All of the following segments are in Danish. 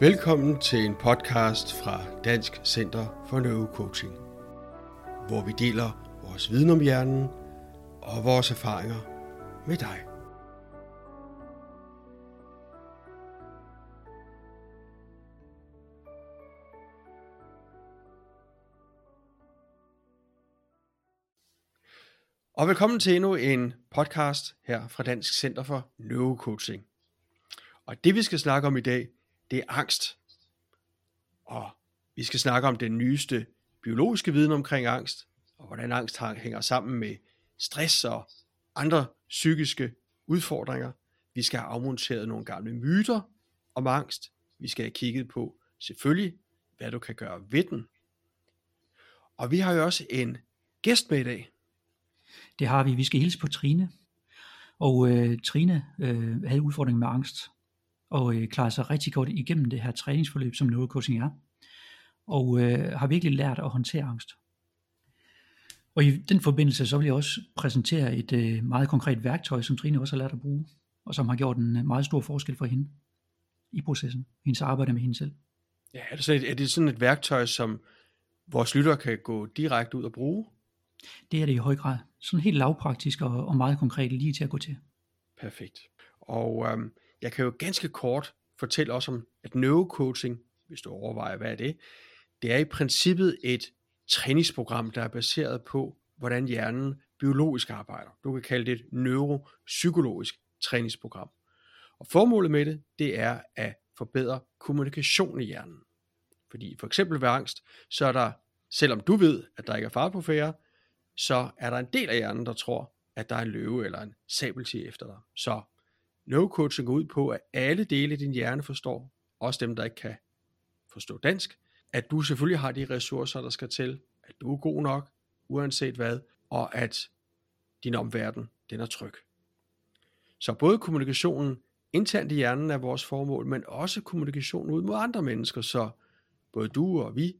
Velkommen til en podcast fra Dansk Center for Neurocoaching, hvor vi deler vores viden om hjernen og vores erfaringer med dig. Og velkommen til endnu en podcast her fra Dansk Center for Neurocoaching. Og det vi skal snakke om i dag, det er angst. Og vi skal snakke om den nyeste biologiske viden omkring angst, og hvordan angst hænger sammen med stress og andre psykiske udfordringer. Vi skal have afmonteret nogle gamle myter om angst. Vi skal have kigget på selvfølgelig, hvad du kan gøre ved den. Og vi har jo også en gæst med i dag. Det har vi. Vi skal hilse på Trine. Og øh, Trine øh, havde udfordringer med angst, og øh, klarede sig rigtig godt igennem det her træningsforløb, som neurocoaching er. Og øh, har virkelig lært at håndtere angst. Og i den forbindelse, så vil jeg også præsentere et øh, meget konkret værktøj, som Trine også har lært at bruge, og som har gjort en meget stor forskel for hende i processen, hendes arbejde med hende selv. Ja, et, er det sådan et værktøj, som vores lytter kan gå direkte ud og bruge? Det er det i høj grad. Sådan helt lavpraktisk og, og meget konkret lige til at gå til. Perfekt. Og øhm, jeg kan jo ganske kort fortælle også om, at neurocoaching, hvis du overvejer, hvad er det, det er i princippet et træningsprogram, der er baseret på, hvordan hjernen biologisk arbejder. Du kan kalde det et neuropsykologisk træningsprogram. Og formålet med det, det er at forbedre kommunikation i hjernen. Fordi for eksempel ved angst, så er der, selvom du ved, at der ikke er far på færre, så er der en del af hjernen, der tror, at der er en løve eller en sabeltiger efter dig. Så neurocoaching går ud på, at alle dele af din hjerne forstår, også dem, der ikke kan forstå dansk, at du selvfølgelig har de ressourcer, der skal til, at du er god nok, uanset hvad, og at din omverden, den er tryg. Så både kommunikationen internt i hjernen er vores formål, men også kommunikationen ud mod andre mennesker, så både du og vi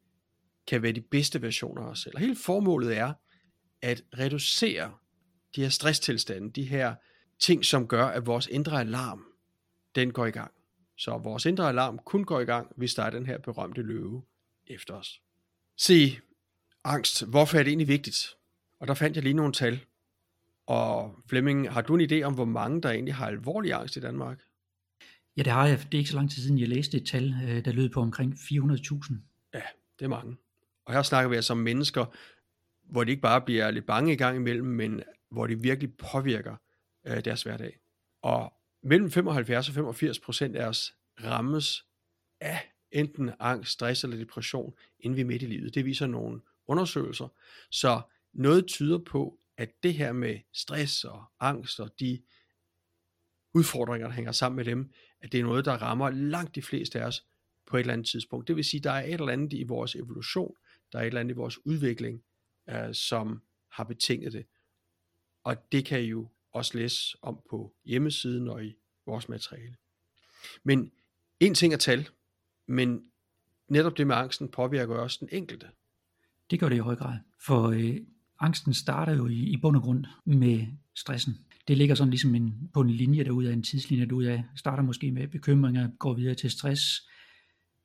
kan være de bedste versioner af os selv. Og hele formålet er at reducere de her stresstilstande, de her ting, som gør, at vores indre alarm, den går i gang. Så vores indre alarm kun går i gang, hvis der er den her berømte løve efter os. Se, angst, hvorfor er det egentlig vigtigt? Og der fandt jeg lige nogle tal. Og Flemming, har du en idé om, hvor mange der egentlig har alvorlig angst i Danmark? Ja, det har jeg. Det er ikke så lang tid siden, jeg læste et tal, øh, der lød på omkring 400.000. Ja, det er mange. Og her snakker vi altså om mennesker, hvor de ikke bare bliver lidt bange i gang imellem, men hvor det virkelig påvirker øh, deres hverdag. Og mellem 75 og 85 procent af os rammes af enten angst, stress eller depression, inden vi er midt i livet. Det viser nogle undersøgelser. Så noget tyder på, at det her med stress og angst og de udfordringer, der hænger sammen med dem, at det er noget, der rammer langt de fleste af os på et eller andet tidspunkt. Det vil sige, at der er et eller andet i vores evolution, der er et eller andet i vores udvikling, øh, som har betinget det. Og det kan jo også læse om på hjemmesiden og i vores materiale. Men en ting er tal, men netop det med angsten påvirker også den enkelte. Det gør det i høj grad, for øh, angsten starter jo i, i bund og grund med stressen. Det ligger sådan ligesom en, på en linje derude af, en tidslinje derude af. Starter måske med bekymringer, går videre til stress,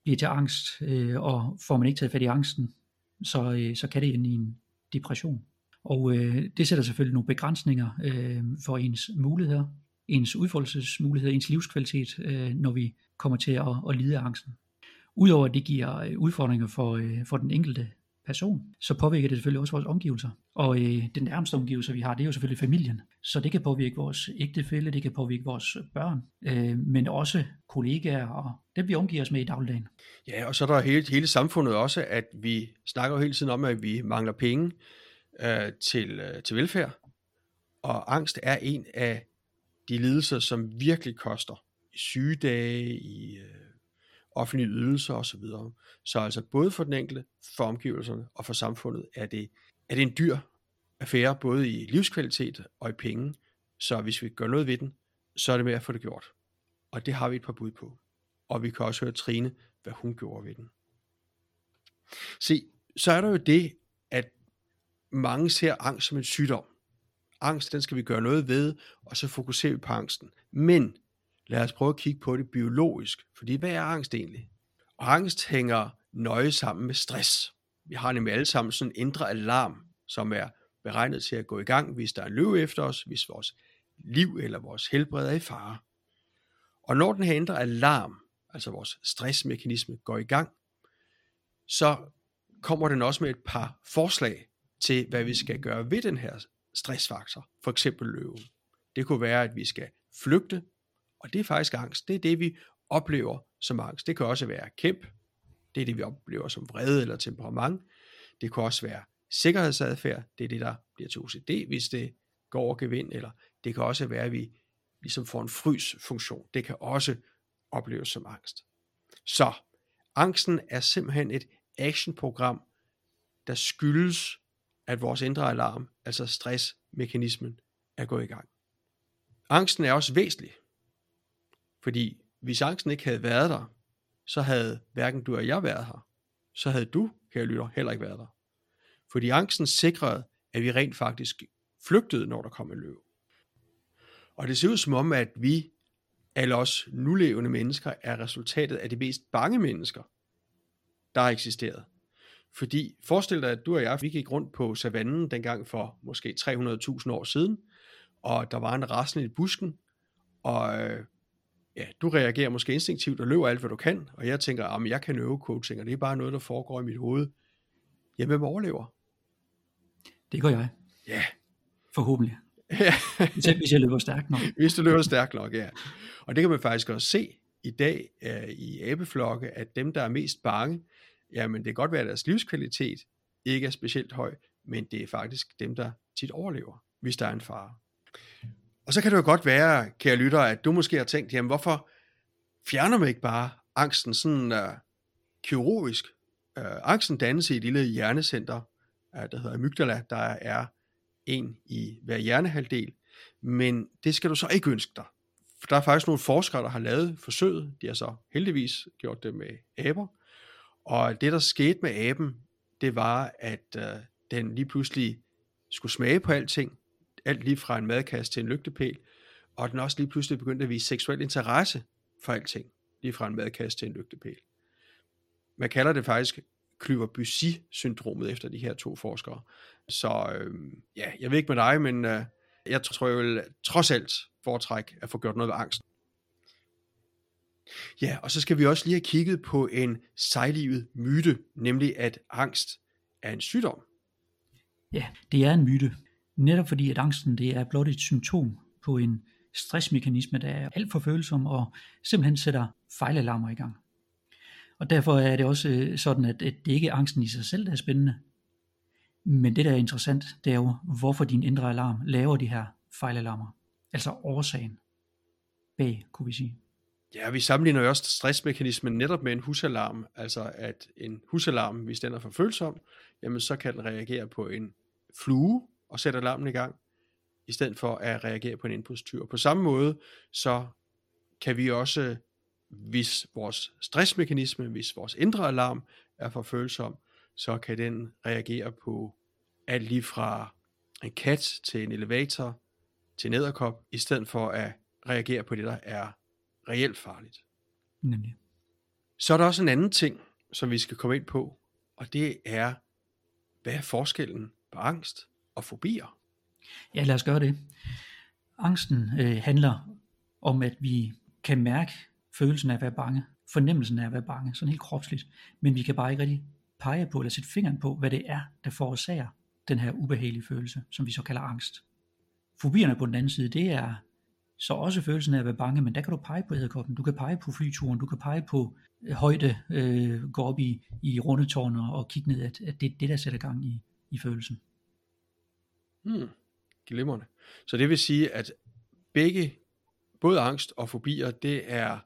bliver til angst, øh, og får man ikke taget fat i angsten, så, øh, så kan det ende i en depression. Og øh, det sætter selvfølgelig nogle begrænsninger øh, for ens muligheder, ens udfoldelsesmuligheder, ens livskvalitet, øh, når vi kommer til at, at lide af angsten. Udover at det giver øh, udfordringer for, øh, for den enkelte person, så påvirker det selvfølgelig også vores omgivelser. Og øh, den nærmeste omgivelser, vi har, det er jo selvfølgelig familien. Så det kan påvirke vores ægtefælle, det kan påvirke vores børn, øh, men også kollegaer og dem, vi omgiver os med i dagligdagen. Ja, og så er der hele, hele samfundet også, at vi snakker jo hele tiden om, at vi mangler penge øh, til, øh, til velfærd. Og angst er en af de lidelser, som virkelig koster. I sygedage, i øh, offentlige ydelser osv. Så altså både for den enkelte, for omgivelserne og for samfundet er det, er det en dyr affære, både i livskvalitet og i penge. Så hvis vi gør noget ved den, så er det med at få det gjort. Og det har vi et par bud på. Og vi kan også høre Trine, hvad hun gjorde ved den. Se, så er der jo det, mange ser angst som en sygdom. Angst, den skal vi gøre noget ved, og så fokuserer vi på angsten. Men lad os prøve at kigge på det biologisk, fordi hvad er angst egentlig? Og angst hænger nøje sammen med stress. Vi har nemlig alle sammen sådan en indre alarm, som er beregnet til at gå i gang, hvis der er løb efter os, hvis vores liv eller vores helbred er i fare. Og når den her indre alarm, altså vores stressmekanisme, går i gang, så kommer den også med et par forslag til, hvad vi skal gøre ved den her stressfaktor. For eksempel løven. Det kunne være, at vi skal flygte, og det er faktisk angst. Det er det, vi oplever som angst. Det kan også være kæmp. Det er det, vi oplever som vrede eller temperament. Det kan også være sikkerhedsadfærd. Det er det, der bliver til OCD, hvis det går over gevind. Eller det kan også være, at vi ligesom får en frysfunktion. Det kan også opleves som angst. Så angsten er simpelthen et actionprogram, der skyldes, at vores indre alarm, altså stressmekanismen, er gået i gang. Angsten er også væsentlig, fordi hvis angsten ikke havde været der, så havde hverken du og jeg været her. Så havde du, kære lytter, heller ikke været der. Fordi angsten sikrede, at vi rent faktisk flygtede, når der kom en løv. Og det ser ud som om, at vi, alle os nulevende mennesker, er resultatet af de mest bange mennesker, der har eksisteret. Fordi forestil dig, at du og jeg, vi gik rundt på savannen dengang for måske 300.000 år siden, og der var en raslen i busken, og øh, ja, du reagerer måske instinktivt og løber alt, hvad du kan, og jeg tænker, at jeg kan øve coaching, og det er bare noget, der foregår i mit hoved. Jamen, hvem overlever? Det gør jeg. Ja. Forhåbentlig. Ja. hvis jeg løber stærkt nok. Hvis du løber stærkt nok, ja. Og det kan man faktisk også se i dag uh, i abeflokke, at dem, der er mest bange, jamen det kan godt være, at deres livskvalitet ikke er specielt høj, men det er faktisk dem, der tit overlever, hvis der er en fare. Og så kan det jo godt være, kære lytter, at du måske har tænkt, jamen hvorfor fjerner man ikke bare angsten sådan uh, kirurgisk? Uh, angsten dannes i et lille hjernecenter, uh, der hedder amygdala, der er en i hver hjernehalvdel, men det skal du så ikke ønske dig. For der er faktisk nogle forskere, der har lavet forsøget, de har så heldigvis gjort det med aber, og det der skete med aben, det var, at øh, den lige pludselig skulle smage på alting, alt lige fra en madkasse til en lygtepæl, og den også lige pludselig begyndte at vise seksuel interesse for alting, lige fra en madkasse til en lygtepæl. Man kalder det faktisk Klyver-Bussy-syndromet efter de her to forskere. Så øh, ja, jeg ved ikke med dig, men øh, jeg tror, jeg vil trods alt foretrække at få gjort noget ved angsten. Ja, og så skal vi også lige have kigget på en sejlivet myte, nemlig at angst er en sygdom. Ja, det er en myte. Netop fordi, at angsten det er blot et symptom på en stressmekanisme, der er alt for følsom og simpelthen sætter fejlalarmer i gang. Og derfor er det også øh, sådan, at det ikke er angsten i sig selv, der er spændende. Men det, der er interessant, det er jo, hvorfor din indre alarm laver de her fejlalarmer. Altså årsagen bag, kunne vi sige. Ja, vi sammenligner jo også stressmekanismen netop med en husalarm. Altså at en husalarm, hvis den er for følsom, jamen så kan den reagere på en flue, og sætte alarmen i gang, i stedet for at reagere på en indbrudstyr. På samme måde, så kan vi også, hvis vores stressmekanisme, hvis vores indre alarm er for følsom, så kan den reagere på alt lige fra en kat til en elevator til en æderkop, i stedet for at reagere på det, der er reelt farligt. Nemlig. Så er der også en anden ting, som vi skal komme ind på, og det er, hvad er forskellen på angst og fobier? Ja, lad os gøre det. Angsten øh, handler om, at vi kan mærke følelsen af at være bange, fornemmelsen af at være bange, sådan helt kropsligt, men vi kan bare ikke rigtig pege på eller sætte fingeren på, hvad det er, der forårsager den her ubehagelige følelse, som vi så kalder angst. Fobierne på den anden side, det er så også følelsen af at være bange, men der kan du pege på æderkoppen, du kan pege på flyturen, du kan pege på øh, højde, øh, gå op i, i rundetårn og kigge ned, at, at det er det, der sætter gang i, i følelsen. Hmm, glimrende. Så det vil sige, at begge, både angst og fobier, det er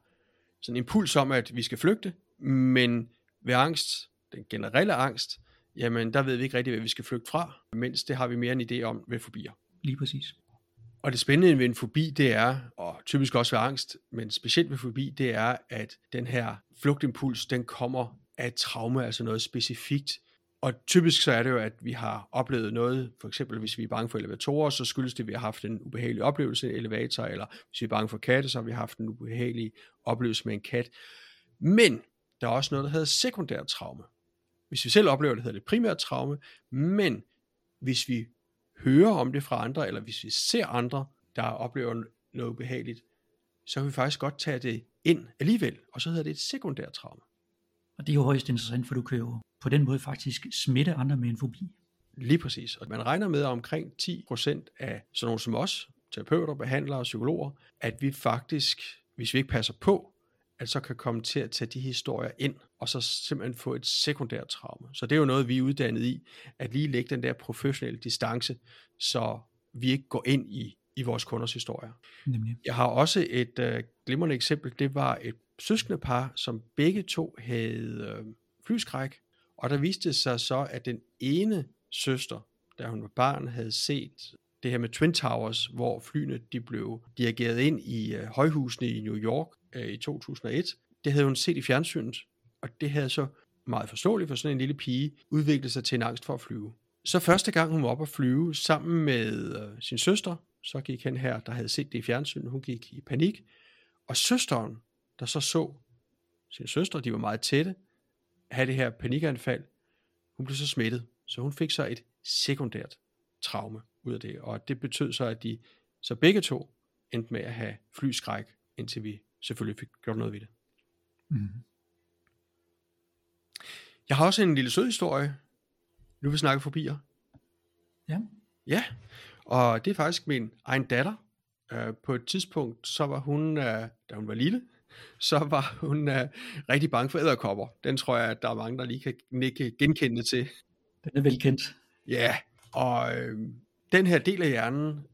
sådan en impuls om, at vi skal flygte, men ved angst, den generelle angst, jamen der ved vi ikke rigtig, hvad vi skal flygte fra, mens det har vi mere en idé om ved fobier. Lige præcis. Og det spændende ved en fobi, det er, og typisk også ved angst, men specielt ved fobi, det er, at den her flugtimpuls, den kommer af et traume, altså noget specifikt, og typisk så er det jo, at vi har oplevet noget, for eksempel hvis vi er bange for elevatorer, så skyldes det, at vi har haft en ubehagelig oplevelse i en elevator, eller hvis vi er bange for katte, så har vi haft en ubehagelig oplevelse med en kat. Men der er også noget, der hedder sekundært traume. Hvis vi selv oplever det, hedder det primært traume, men hvis vi hører om det fra andre, eller hvis vi ser andre, der oplever noget ubehageligt, så kan vi faktisk godt tage det ind alligevel, og så hedder det et sekundært traume. Og det er jo højst interessant, for du kan jo på den måde faktisk smitte andre med en fobi. Lige præcis. Og man regner med, at omkring 10% af sådan nogle som os, terapeuter, behandlere og psykologer, at vi faktisk, hvis vi ikke passer på, at så kan komme til at tage de historier ind, og så simpelthen få et sekundært traume. Så det er jo noget, vi er uddannet i, at lige lægge den der professionelle distance, så vi ikke går ind i, i vores kunders historier. Nemlig. Jeg har også et øh, glimrende eksempel, det var et søskende par, som begge to havde øh, flyskræk, og der viste sig så, at den ene søster, da hun var barn, havde set det her med Twin Towers, hvor flyene de blev dirigeret ind i øh, højhusene i New York øh, i 2001. Det havde hun set i fjernsynet, og det havde så meget forståeligt for sådan en lille pige udviklet sig til en angst for at flyve. Så første gang hun var op at flyve sammen med øh, sin søster, så gik han her, der havde set det i fjernsynet, hun gik i panik. Og søsteren, der så så sin søster, de var meget tætte, have det her panikanfald, hun blev så smittet. Så hun fik så et sekundært traume ud af det. Og det betød så, at de så begge to endte med at have flyskræk, indtil vi selvfølgelig fik gjort noget ved det. Mm. Jeg har også en lille sød historie. Nu vil snakke forbier. Ja. Ja, og det er faktisk min egen datter. Uh, på et tidspunkt, så var hun, uh, da hun var lille, så var hun uh, rigtig bange for æderkopper. Den tror jeg, at der er mange, der lige kan nikke genkende til. Den er velkendt. Ja, og øh, den her del af hjernen,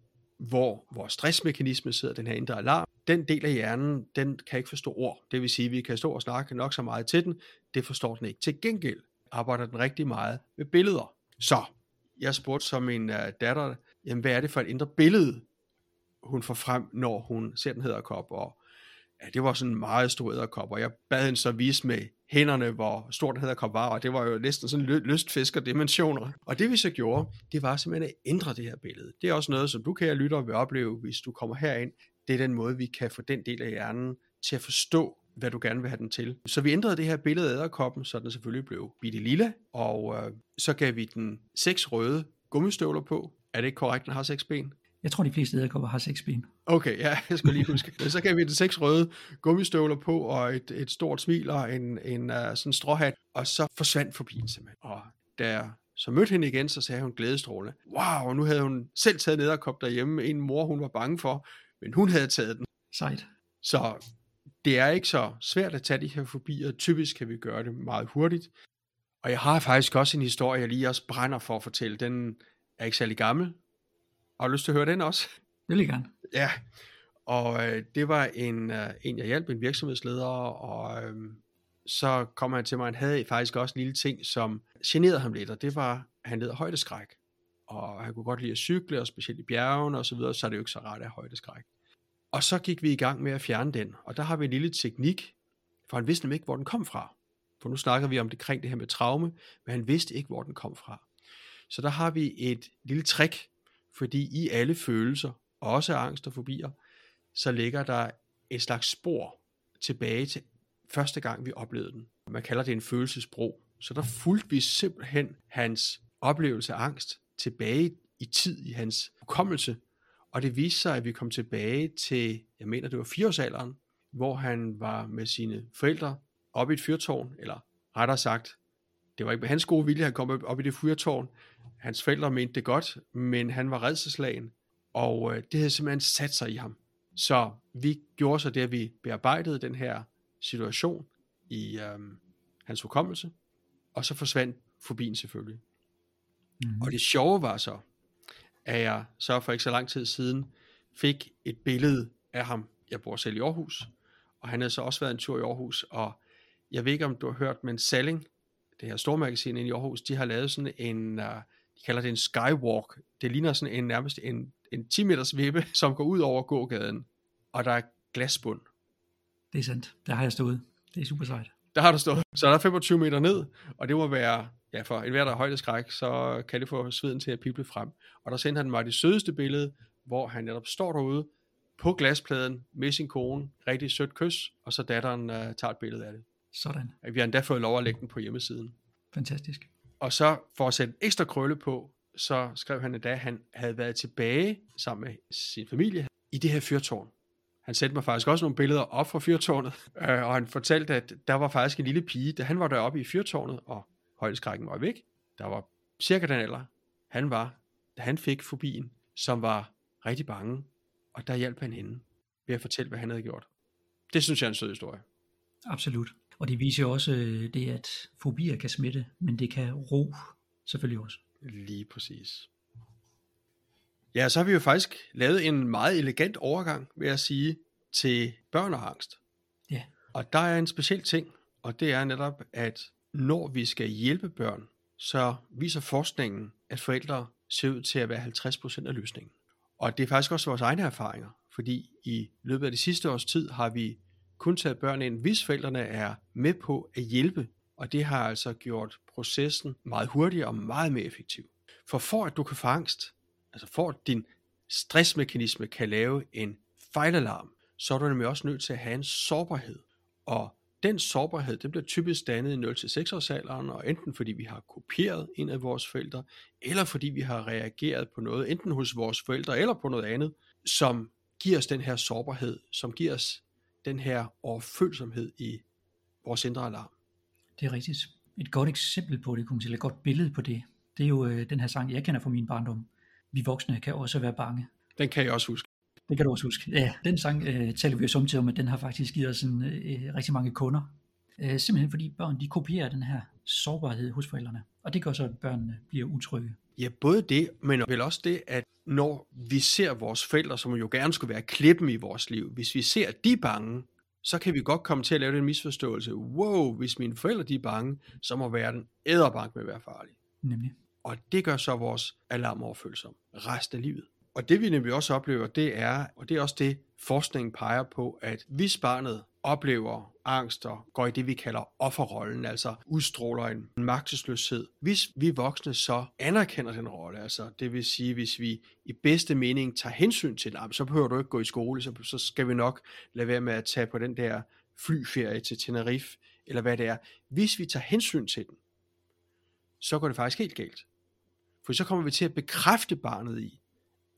hvor vores stressmekanisme sidder, den her indre alarm, den del af hjernen, den kan ikke forstå ord. Det vil sige, at vi kan stå og snakke nok så meget til den, det forstår den ikke. Til gengæld arbejder den rigtig meget med billeder. Så, jeg spurgte så min uh, datter, jamen hvad er det for et indre billede, hun får frem, når hun ser den hedderkop, og ja, det var sådan en meget stor æderkop, og jeg bad hende så vise med hænderne, hvor stor den æderkop var, og det var jo næsten sådan lø- lystfisker-dimensioner. Og det vi så gjorde, det var simpelthen at ændre det her billede. Det er også noget, som du kan lytte og vil opleve, hvis du kommer herind. Det er den måde, vi kan få den del af hjernen til at forstå, hvad du gerne vil have den til. Så vi ændrede det her billede af æderkoppen, så den selvfølgelig blev bitte lille, og øh, så gav vi den seks røde gummistøvler på. Er det ikke korrekt, den har seks ben? Jeg tror, de fleste æderkopper har seks ben. Okay, ja, jeg skal lige huske. så kan vi den seks røde gummistøvler på, og et, et stort smil og en, en uh, sådan stråhat, og så forsvandt forbi simpelthen. Og da så mødte hende igen, så sagde hun glædestrålende, wow, nu havde hun selv taget nederkop derhjemme, en mor hun var bange for, men hun havde taget den. Sejt. Så det er ikke så svært at tage de her fobier. Typisk kan vi gøre det meget hurtigt. Og jeg har faktisk også en historie, jeg lige også brænder for at fortælle. Den er ikke særlig gammel, har du lyst til at høre den også? Det vil jeg gerne. Ja, og øh, det var en, øh, en, jeg hjalp, en virksomhedsleder, og øh, så kom han til mig, han havde faktisk også en lille ting, som generede ham lidt, og det var, han led af højdeskræk. Og han kunne godt lide at cykle, og specielt i bjergene og så videre, så er det jo ikke så rart have højdeskræk. Og så gik vi i gang med at fjerne den, og der har vi en lille teknik, for han vidste nemlig ikke, hvor den kom fra. For nu snakker vi om det kring det her med traume, men han vidste ikke, hvor den kom fra. Så der har vi et lille trick, fordi i alle følelser, også angst og fobier, så ligger der et slags spor tilbage til første gang, vi oplevede den. Man kalder det en følelsesbro. Så der fulgte vi simpelthen hans oplevelse af angst tilbage i tid i hans hukommelse. Og det viste sig, at vi kom tilbage til, jeg mener det var fireårsalderen, hvor han var med sine forældre oppe i et fyrtårn, eller rettere sagt, det var ikke med hans gode vilje, han kom op i det fyrtårn, Hans forældre mente det godt, men han var redselslagen, og øh, det havde simpelthen sat sig i ham. Så vi gjorde så det, at vi bearbejdede den her situation i øh, hans hukommelse, og så forsvandt fobien selvfølgelig. Mm. Og det sjove var så, at jeg så for ikke så lang tid siden fik et billede af ham. Jeg bor selv i Aarhus, og han havde så også været en tur i Aarhus, og jeg ved ikke, om du har hørt, men Salling, det her stormagasin i Aarhus, de har lavet sådan en, uh, de kalder det en skywalk. Det ligner sådan en nærmest en, en 10 meters vippe, som går ud over gågaden, og der er glasbund. Det er sandt. Der har jeg stået. Det er super sejt. Der har du stået. Så der er 25 meter ned, og det må være, ja, for en hver der er højdeskræk, så kan det få sveden til at pible frem. Og der sendte han mig det sødeste billede, hvor han netop står derude på glaspladen med sin kone, rigtig sødt kys, og så datteren uh, tager et billede af det. Sådan. Vi har endda fået lov at lægge den på hjemmesiden. Fantastisk. Og så for at sætte ekstra krølle på, så skrev han endda, at han havde været tilbage sammen med sin familie i det her fyrtårn. Han sendte mig faktisk også nogle billeder op fra fyrtårnet, øh, og han fortalte, at der var faktisk en lille pige, da han var deroppe i fyrtårnet, og højdeskrækken var væk. Der var cirka den alder, han var, da han fik fobien, som var rigtig bange, og der hjalp han hende ved at fortælle, hvad han havde gjort. Det synes jeg er en sød historie. Absolut. Og det viser jo også øh, det, at fobier kan smitte, men det kan ro selvfølgelig også. Lige præcis. Ja, så har vi jo faktisk lavet en meget elegant overgang, vil jeg sige, til børn og angst. Ja. Og der er en speciel ting, og det er netop, at når vi skal hjælpe børn, så viser forskningen, at forældre ser ud til at være 50% af løsningen. Og det er faktisk også vores egne erfaringer, fordi i løbet af de sidste års tid har vi kun taget børn ind, hvis forældrene er med på at hjælpe, og det har altså gjort processen meget hurtigere og meget mere effektiv. For for at du kan få angst, altså for at din stressmekanisme kan lave en fejlalarm, så er du nemlig også nødt til at have en sårbarhed. Og den sårbarhed, den bliver typisk dannet i 0-6 års alderen, og enten fordi vi har kopieret en af vores forældre, eller fordi vi har reageret på noget, enten hos vores forældre eller på noget andet, som giver os den her sårbarhed, som giver os den her overfølsomhed i vores indre alarm. Det er rigtigt. Et godt eksempel på det, kunne man sige, et godt billede på det, det er jo øh, den her sang, jeg kender fra min barndom. Vi voksne kan også være bange. Den kan jeg også huske. Det kan du også huske. Ja, den sang øh, taler vi jo samtidig om, at den har faktisk givet os en, øh, rigtig mange kunder. Øh, simpelthen fordi børn, de kopierer den her sårbarhed hos forældrene. Og det gør så, at børnene bliver utrygge. Ja, både det, men vel også det, at når vi ser vores forældre, som jo gerne skulle være klippen i vores liv, hvis vi ser, at de er bange, så kan vi godt komme til at lave den misforståelse. Wow, hvis mine forældre de er bange, så må verden æderbank med at være farlig. Nemlig. Og det gør så vores alarmoverfølsom resten af livet. Og det vi nemlig også oplever, det er, og det er også det forskningen peger på, at hvis barnet oplever angst og går i det, vi kalder offerrollen, altså udstråler en magtesløshed. Hvis vi voksne så anerkender den rolle, altså det vil sige, hvis vi i bedste mening tager hensyn til den, ah, så behøver du ikke gå i skole, så, så skal vi nok lade være med at tage på den der flyferie til Tenerife, eller hvad det er. Hvis vi tager hensyn til den, så går det faktisk helt galt. For så kommer vi til at bekræfte barnet i,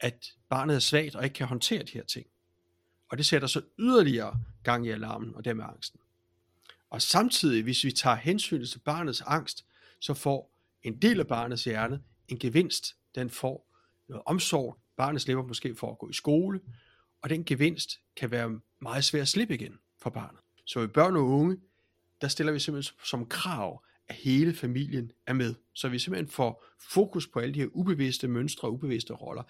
at barnet er svagt og ikke kan håndtere de her ting. Og det sætter så yderligere gang i alarmen og dermed angsten. Og samtidig, hvis vi tager hensyn til barnets angst, så får en del af barnets hjerne en gevinst. Den får noget omsorg. Barnet slipper måske for at gå i skole, og den gevinst kan være meget svær at slippe igen for barnet. Så i børn og unge, der stiller vi simpelthen som krav, at hele familien er med. Så vi simpelthen får fokus på alle de her ubevidste mønstre og ubevidste roller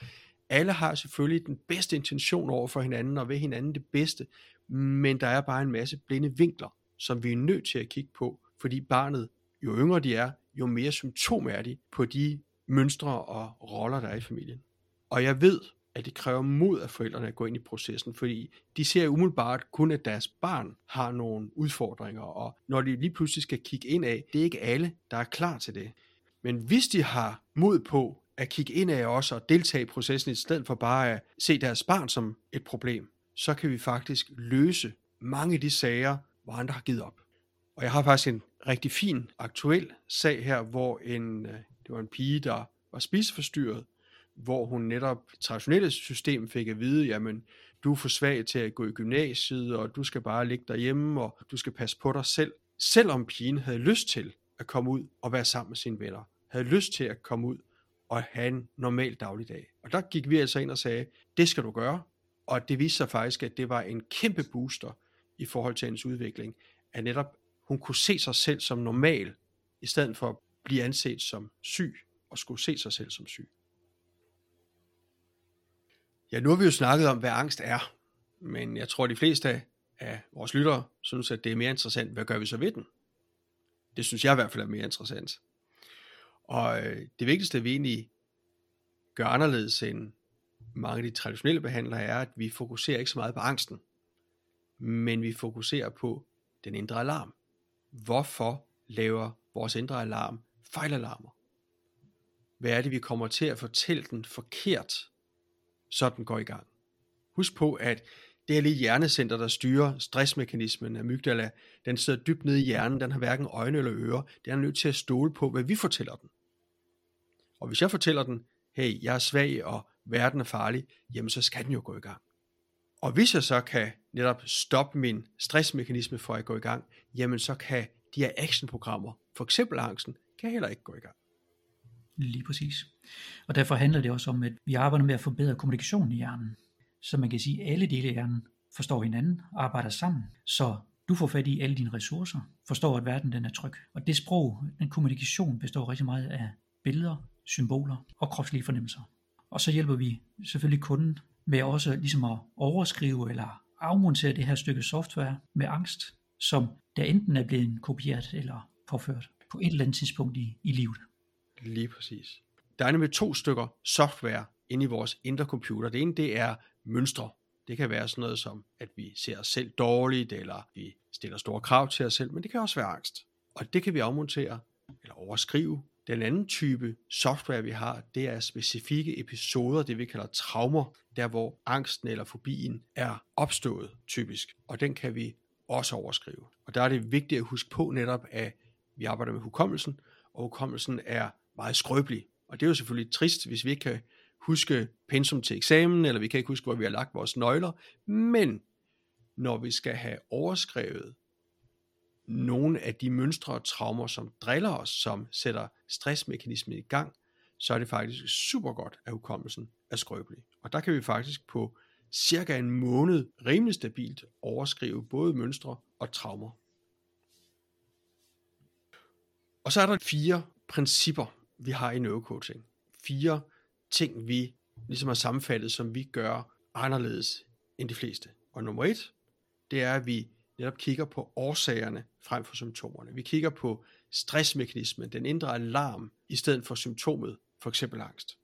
alle har selvfølgelig den bedste intention over for hinanden og ved hinanden det bedste, men der er bare en masse blinde vinkler, som vi er nødt til at kigge på, fordi barnet, jo yngre de er, jo mere symptom er de på de mønstre og roller, der er i familien. Og jeg ved, at det kræver mod af forældrene at gå ind i processen, fordi de ser umiddelbart kun, at deres barn har nogle udfordringer, og når de lige pludselig skal kigge ind af, det er ikke alle, der er klar til det. Men hvis de har mod på at kigge ind af os og deltage i processen, i stedet for bare at se deres barn som et problem, så kan vi faktisk løse mange af de sager, hvor andre har givet op. Og jeg har faktisk en rigtig fin aktuel sag her, hvor en, øh, det var en pige, der var spiseforstyrret, hvor hun netop traditionelle system fik at vide, jamen du er for svag til at gå i gymnasiet, og du skal bare ligge derhjemme, og du skal passe på dig selv. Selvom pigen havde lyst til at komme ud og være sammen med sine venner, havde lyst til at komme ud at have en normal dagligdag. Og der gik vi altså ind og sagde, det skal du gøre. Og det viste sig faktisk, at det var en kæmpe booster i forhold til hendes udvikling, at netop hun kunne se sig selv som normal, i stedet for at blive anset som syg, og skulle se sig selv som syg. Ja, nu har vi jo snakket om, hvad angst er, men jeg tror, at de fleste af vores lyttere synes, at det er mere interessant, hvad gør vi så ved den? Det synes jeg i hvert fald er mere interessant. Og øh, det vigtigste, vi egentlig gør anderledes end mange af de traditionelle behandlere, er, at vi fokuserer ikke så meget på angsten, men vi fokuserer på den indre alarm. Hvorfor laver vores indre alarm fejlalarmer? Hvad er det, vi kommer til at fortælle den forkert, så den går i gang? Husk på, at det er lige hjernecenter, der styrer stressmekanismen. Amygdala, den sidder dybt nede i hjernen, den har hverken øjne eller ører. Den er nødt til at stole på, hvad vi fortæller den. Og hvis jeg fortæller den, hey, jeg er svag, og verden er farlig, jamen så skal den jo gå i gang. Og hvis jeg så kan netop stoppe min stressmekanisme for at gå i gang, jamen så kan de her actionprogrammer, for eksempel angsten, kan heller ikke gå i gang. Lige præcis. Og derfor handler det også om, at vi arbejder med at forbedre kommunikationen i hjernen. Så man kan sige, at alle dele af hjernen forstår hinanden, arbejder sammen, så du får fat i alle dine ressourcer, forstår, at verden den er tryg. Og det sprog, den kommunikation består rigtig meget af billeder, symboler og kropslige fornemmelser. Og så hjælper vi selvfølgelig kunden med også ligesom at overskrive eller afmontere det her stykke software med angst, som der enten er blevet kopieret eller påført på et eller andet tidspunkt i, i livet. Lige præcis. Der er nemlig to stykker software inde i vores indre computer. Det ene det er mønstre. Det kan være sådan noget som, at vi ser os selv dårligt, eller vi stiller store krav til os selv, men det kan også være angst. Og det kan vi afmontere eller overskrive. Den anden type software, vi har, det er specifikke episoder, det vi kalder traumer, der hvor angsten eller fobien er opstået typisk. Og den kan vi også overskrive. Og der er det vigtigt at huske på netop, at vi arbejder med hukommelsen, og hukommelsen er meget skrøbelig. Og det er jo selvfølgelig trist, hvis vi ikke kan huske pensum til eksamen, eller vi kan ikke huske, hvor vi har lagt vores nøgler. Men når vi skal have overskrevet nogle af de mønstre og traumer, som driller os, som sætter stressmekanismen i gang, så er det faktisk super godt, at hukommelsen er skrøbelig. Og der kan vi faktisk på cirka en måned rimelig stabilt overskrive både mønstre og traumer. Og så er der fire principper, vi har i neurocoaching. Fire ting, vi ligesom har sammenfattet, som vi gør anderledes end de fleste. Og nummer et, det er, at vi netop kigger på årsagerne frem for symptomerne. Vi kigger på stressmekanismen, den indre alarm, i stedet for symptomet, for eksempel angst.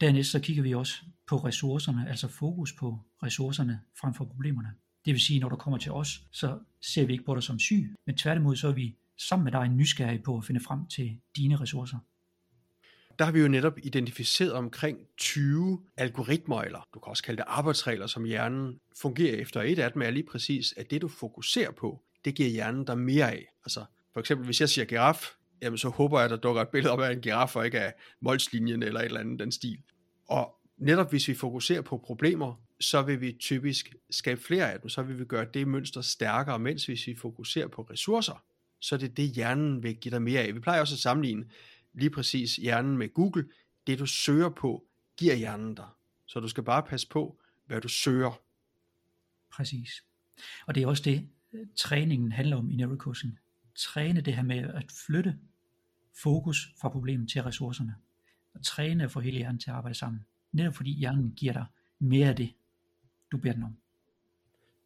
Dernæst så kigger vi også på ressourcerne, altså fokus på ressourcerne frem for problemerne. Det vil sige, når du kommer til os, så ser vi ikke på dig som syg, men tværtimod så er vi sammen med dig nysgerrige på at finde frem til dine ressourcer. Der har vi jo netop identificeret omkring 20 algoritmer, eller du kan også kalde det arbejdsregler, som hjernen fungerer efter. Et af dem er lige præcis, at det du fokuserer på, det giver hjernen der mere af. Altså for eksempel, hvis jeg siger giraf, jamen så håber jeg, at der dukker et billede op af en giraf, og ikke af målslinjen eller et eller andet den stil. Og netop hvis vi fokuserer på problemer, så vil vi typisk skabe flere af dem, så vil vi gøre det mønster stærkere, mens hvis vi fokuserer på ressourcer, så er det det, hjernen vil give dig mere af. Vi plejer også at sammenligne lige præcis hjernen med Google. Det du søger på, giver hjernen dig. Så du skal bare passe på, hvad du søger. Præcis. Og det er også det, træningen handler om i neurocoaching. Træne det her med at flytte fokus fra problemet til ressourcerne. Og træne at få hele hjernen til at arbejde sammen. Netop fordi hjernen giver dig mere af det, du beder den om.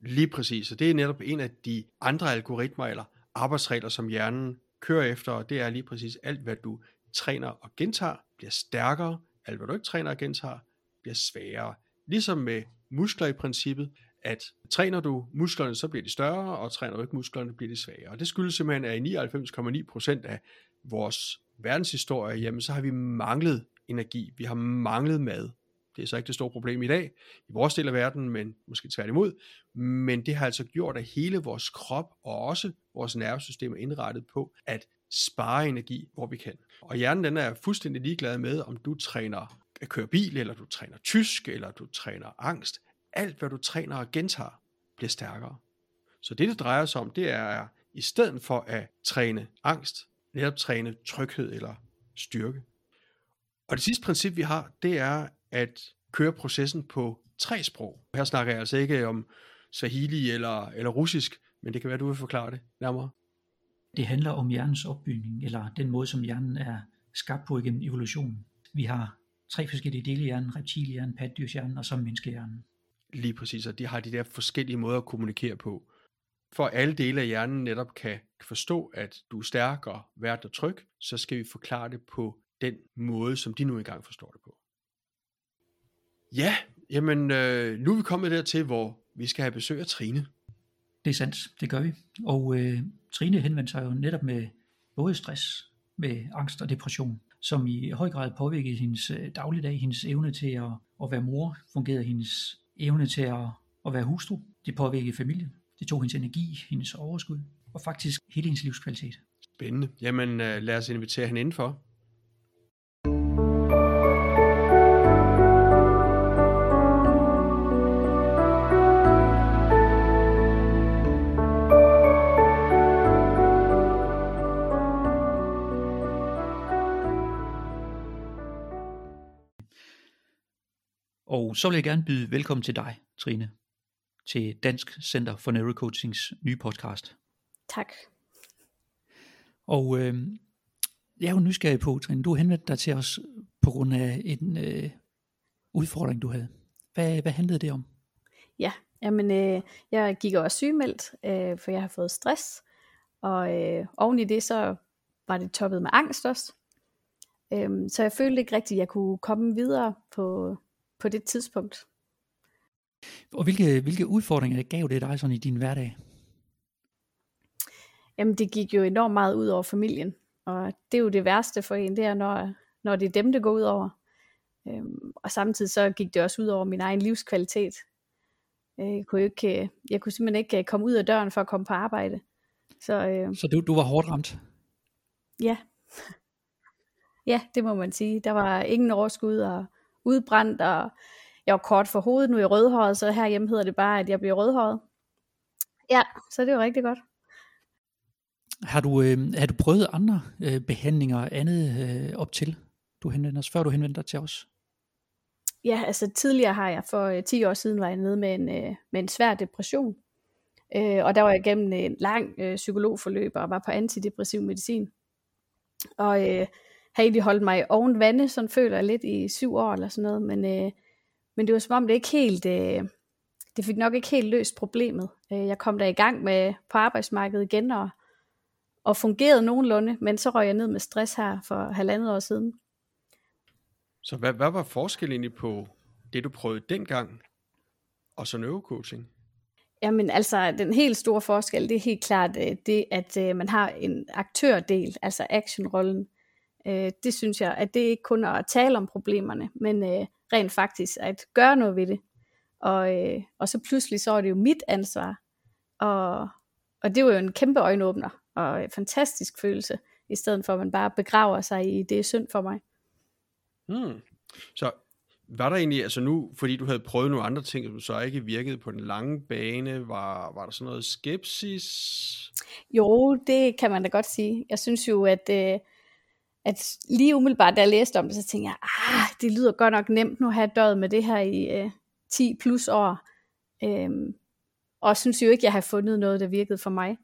Lige præcis, og det er netop en af de andre algoritmer eller arbejdsregler, som hjernen kører efter, og det er lige præcis alt, hvad du træner og gentager, bliver stærkere. Alt, hvad du ikke træner og gentager, bliver sværere. Ligesom med muskler i princippet, at træner du musklerne, så bliver de større, og træner du ikke musklerne, bliver de svagere. Og det skyldes simpelthen, at i 99,9% af vores verdenshistorie, jamen så har vi manglet energi, vi har manglet mad. Det er så ikke det store problem i dag, i vores del af verden, men måske tværtimod. Men det har altså gjort, at hele vores krop og også vores nervesystem er indrettet på at spare energi, hvor vi kan. Og hjernen den er fuldstændig ligeglad med, om du træner øh, at køre bil, eller du træner tysk, eller du træner angst. Alt, hvad du træner og gentager, bliver stærkere. Så det, det drejer sig om, det er, i stedet for at træne angst, netop træne tryghed eller styrke. Og det sidste princip, vi har, det er at køre processen på tre sprog. Her snakker jeg altså ikke om Swahili eller, eller russisk, men det kan være, du vil forklare det nærmere. Det handler om hjernens opbygning, eller den måde, som hjernen er skabt på igennem evolutionen. Vi har tre forskellige dele i hjernen, reptilhjernen, patdyrshjernen og så menneskehjernen. Lige præcis, og de har de der forskellige måder at kommunikere på. For at alle dele af hjernen netop kan forstå, at du er stærk og værd og tryg, så skal vi forklare det på den måde, som de nu engang forstår det på. Ja, jamen øh, nu er vi kommet dertil, hvor vi skal have besøg af Trine. Det er sandt, det gør vi. Og øh, Trine henvendte sig jo netop med både stress, med angst og depression, som i høj grad påvirkede hendes øh, dagligdag, hendes evne til at, at være mor, fungerede hendes evne til at at være hustru. Det påvirkede familien. Det tog hendes energi, hendes overskud og faktisk hele hendes livskvalitet. Spændende. Jamen øh, lad os invitere hende indenfor. Og så vil jeg gerne byde velkommen til dig, Trine, til Dansk Center for Neurocoachings nye podcast. Tak. Og øh, jeg er jo nysgerrig på, Trine, du har henvendt dig til os på grund af en øh, udfordring, du havde. Hvad, hvad handlede det om? Ja, jamen, øh, jeg gik også sygemeldt, øh, for jeg har fået stress. Og øh, oven i det, så var det toppet med angst også. Øh, så jeg følte ikke rigtigt, at jeg kunne komme videre på, på det tidspunkt. Og hvilke, hvilke udfordringer gav det dig sådan i din hverdag? Jamen det gik jo enormt meget ud over familien, og det er jo det værste for en, det er når, når det er dem, det går ud over. Øhm, og samtidig så gik det også ud over min egen livskvalitet. Øh, jeg kunne, ikke, jeg kunne simpelthen ikke øh, komme ud af døren for at komme på arbejde. Så, øh, så du, du var hårdt ramt? Ja. ja, det må man sige. Der var ingen overskud og udbrændt, og jeg var kort for hovedet, nu er jeg rødhåret, så herhjemme hedder det bare, at jeg bliver rødhåret. Ja, så det var rigtig godt. Har du, øh, har du prøvet andre øh, behandlinger og andet øh, op til, du henvender os, før du henvender dig til os? Ja, altså tidligere har jeg, for øh, 10 år siden var jeg nede med en, øh, med en svær depression. Øh, og der var jeg igennem en lang øh, psykologforløb og var på antidepressiv medicin. Og øh, har egentlig holdt mig oven vande, sådan føler jeg lidt i syv år eller sådan noget. Men, øh, men det var som om det ikke helt, øh, det fik nok ikke helt løst problemet. Øh, jeg kom der i gang med på arbejdsmarkedet igen og, og fungerede nogenlunde, men så røg jeg ned med stress her for halvandet år siden. Så hvad, hvad var forskellen egentlig på det, du prøvede dengang, og så neurocoaching? Jamen altså, den helt store forskel, det er helt klart øh, det, at øh, man har en aktørdel, altså actionrollen. Øh, det synes jeg, at det ikke kun er at tale om problemerne, men øh, rent faktisk at gøre noget ved det. Og, øh, og så pludselig så er det jo mit ansvar. Og, og det var jo en kæmpe øjenåbner, og en fantastisk følelse, i stedet for at man bare begraver sig i, det er synd for mig. Hmm. Så var der egentlig, altså nu, fordi du havde prøvet nogle andre ting, som så ikke virkede på den lange bane, var, var der sådan noget skepsis? Jo, det kan man da godt sige. Jeg synes jo, at, øh, at lige umiddelbart, da jeg læste om det, så tænkte jeg, ah, det lyder godt nok nemt nu at have døjet med det her i øh, 10 plus år. Øhm, og synes jo ikke, jeg har fundet noget, der virkede for mig.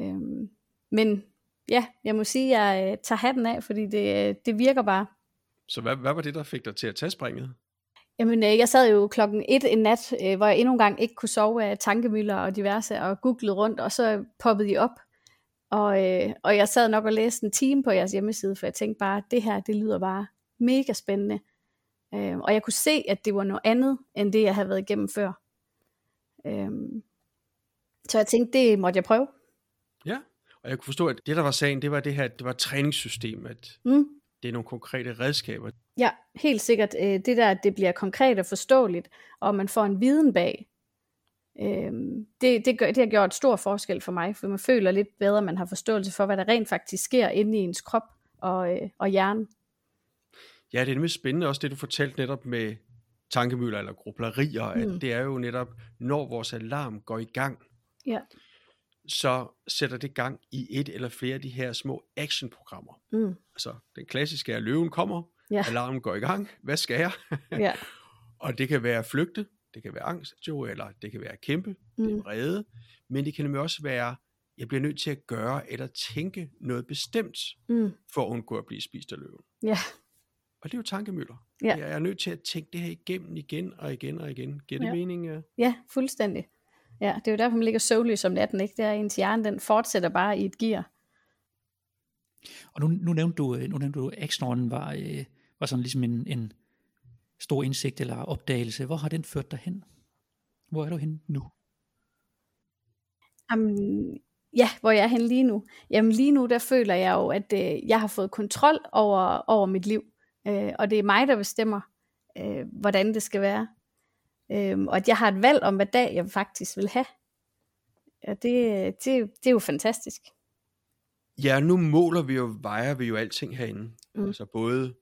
Øhm, men ja, jeg må sige, at jeg øh, tager hatten af, fordi det, øh, det virker bare. Så hvad, hvad var det, der fik dig til at tage springet? Jamen, øh, jeg sad jo klokken et en nat, øh, hvor jeg endnu en gang ikke kunne sove af tankemøller og diverse, og googlede rundt, og så poppede de op. Og, øh, og jeg sad nok og læste en time på jeres hjemmeside, for jeg tænkte bare, det her, det lyder bare mega spændende. Øh, og jeg kunne se, at det var noget andet, end det jeg havde været igennem før. Øh, så jeg tænkte, det måtte jeg prøve. Ja, og jeg kunne forstå, at det der var sagen, det var det her, det var et træningssystem, at mm. det er nogle konkrete redskaber. Ja, helt sikkert. Øh, det der, at det bliver konkret og forståeligt, og man får en viden bag. Øh, det, det, gør, det har gjort stor forskel for mig, for man føler lidt bedre, at man har forståelse for, hvad der rent faktisk sker inde i ens krop og, øh, og hjerne. Ja, det er nemlig spændende også det, du fortalte netop med tankemøller eller grublerier, mm. at det er jo netop, når vores alarm går i gang, ja. så sætter det gang i et eller flere af de her små actionprogrammer. Mm. Altså, den klassiske er, løven kommer, ja. alarmen går i gang, hvad skal jeg? ja. og det kan være flygte, det kan være angst, jo, eller det kan være kæmpe, mm. det er vrede, men det kan nemlig også være, jeg bliver nødt til at gøre eller tænke noget bestemt, mm. for at undgå at blive spist af løven. Ja. Og det er jo tankemøller. Ja. Jeg er nødt til at tænke det her igennem igen og igen og igen. Giver det ja. mening? Ja? ja, fuldstændig. Ja, det er jo derfor, man ligger søvnløs om natten, ikke? Det er ens hjerne, den fortsætter bare i et gear. Og nu, nu nævnte du, nu nævnte du, at var, øh, var sådan ligesom en, en stor indsigt eller opdagelse. Hvor har den ført dig hen? Hvor er du henne nu? Um, ja, hvor jeg er henne lige nu? Jamen lige nu, der føler jeg jo, at øh, jeg har fået kontrol over, over mit liv. Øh, og det er mig, der bestemmer, øh, hvordan det skal være. Øhm, og at jeg har et valg om, hvad dag jeg faktisk vil have. Ja, det, det, det er jo fantastisk. Ja, nu måler vi jo, vejer vi jo alting herinde. Mm. Altså både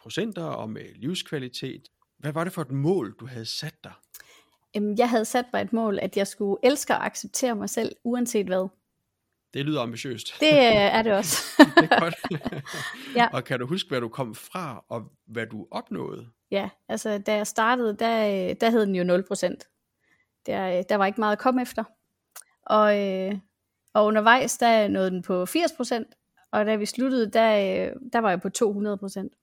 procenter og med livskvalitet. Hvad var det for et mål, du havde sat dig? Øhm, jeg havde sat mig et mål, at jeg skulle elske og acceptere mig selv, uanset hvad. Det lyder ambitiøst. Det øh, er det også. det er godt. Ja. Og kan du huske, hvad du kom fra, og hvad du opnåede? Ja, altså da jeg startede, der, øh, der hed den jo 0%. Der, øh, der var ikke meget at komme efter. Og, og undervejs, der nåede den på 80%, og da vi sluttede, der, der var jeg på 200%.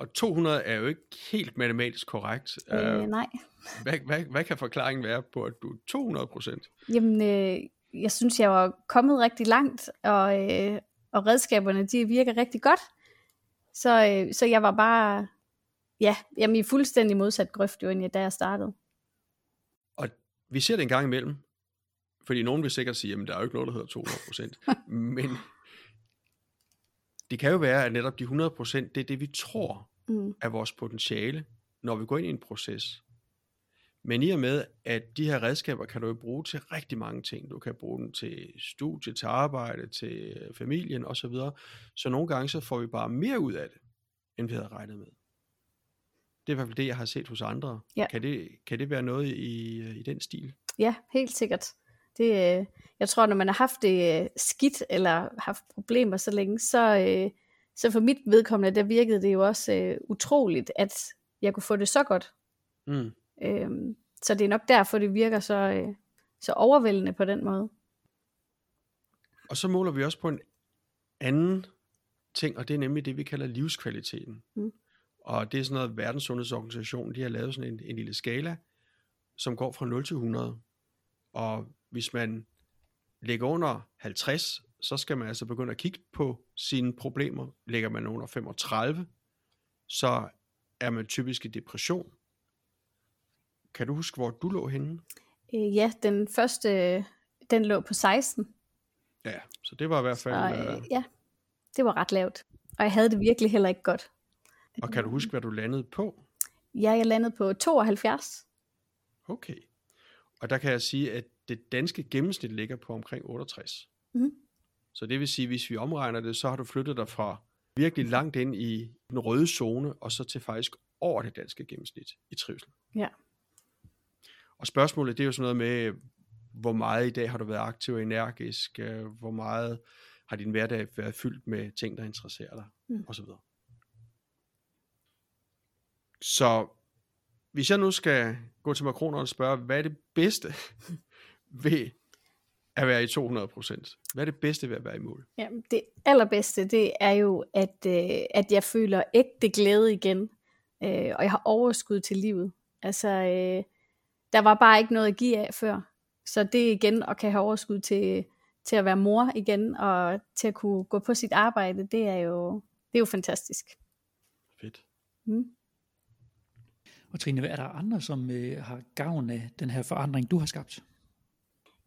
Og 200 er jo ikke helt matematisk korrekt. Øh, nej. hvad, hvad, hvad kan forklaringen være på, at du er 200 procent? Jamen, øh, jeg synes, jeg var kommet rigtig langt, og, øh, og redskaberne, de virker rigtig godt. Så, øh, så jeg var bare, ja, jamen i fuldstændig modsat grøft, jo, end jeg, da jeg startede. Og vi ser det en gang imellem, fordi nogen vil sikkert sige, at der er jo ikke noget, der hedder 200 procent. Men det kan jo være, at netop de 100 procent, det er det, vi tror Mm. er vores potentiale, når vi går ind i en proces. Men i og med, at de her redskaber kan du jo bruge til rigtig mange ting. Du kan bruge dem til studie, til arbejde, til familien osv. Så nogle gange så får vi bare mere ud af det, end vi havde regnet med. Det er i hvert fald det, jeg har set hos andre. Ja. Kan, det, kan det være noget i, i den stil? Ja, helt sikkert. Det, øh, jeg tror, når man har haft det øh, skidt, eller haft problemer så længe, så, øh, så for mit vedkommende, der virkede det jo også øh, utroligt, at jeg kunne få det så godt. Mm. Øhm, så det er nok derfor, det virker så, øh, så overvældende på den måde. Og så måler vi også på en anden ting, og det er nemlig det, vi kalder livskvaliteten. Mm. Og det er sådan noget, Verdenssundhedsorganisationen, de har lavet sådan en, en lille skala, som går fra 0 til 100. Og hvis man ligger under 50, så skal man altså begynde at kigge på sine problemer. Ligger man under 35, så er man typisk i depression. Kan du huske, hvor du lå henne? Øh, ja, den første, den lå på 16. Ja, så det var i hvert fald... Og, øh, øh, ja, det var ret lavt. Og jeg havde det virkelig heller ikke godt. og kan du huske, hvad du landede på? Ja, jeg landede på 72. Okay. Og der kan jeg sige, at det danske gennemsnit ligger på omkring 68. Mhm. Så det vil sige, hvis vi omregner det, så har du flyttet dig fra virkelig langt ind i den røde zone, og så til faktisk over det danske gennemsnit i trivsel. Ja. Og spørgsmålet, det er jo sådan noget med, hvor meget i dag har du været aktiv og energisk, øh, hvor meget har din hverdag været fyldt med ting, der interesserer dig, Mm. osv. Så hvis jeg nu skal gå til Macron og spørge, hvad er det bedste ved at være i 200%? Hvad er det bedste ved at være i mål? Ja, det allerbedste, det er jo, at, øh, at jeg føler ægte glæde igen. Øh, og jeg har overskud til livet. Altså, øh, der var bare ikke noget at give af før. Så det igen at kan have overskud til, til at være mor igen, og til at kunne gå på sit arbejde, det er jo, det er jo fantastisk. Fedt. Mm. Og Trine, hvad er der andre, som øh, har gavn af den her forandring, du har skabt?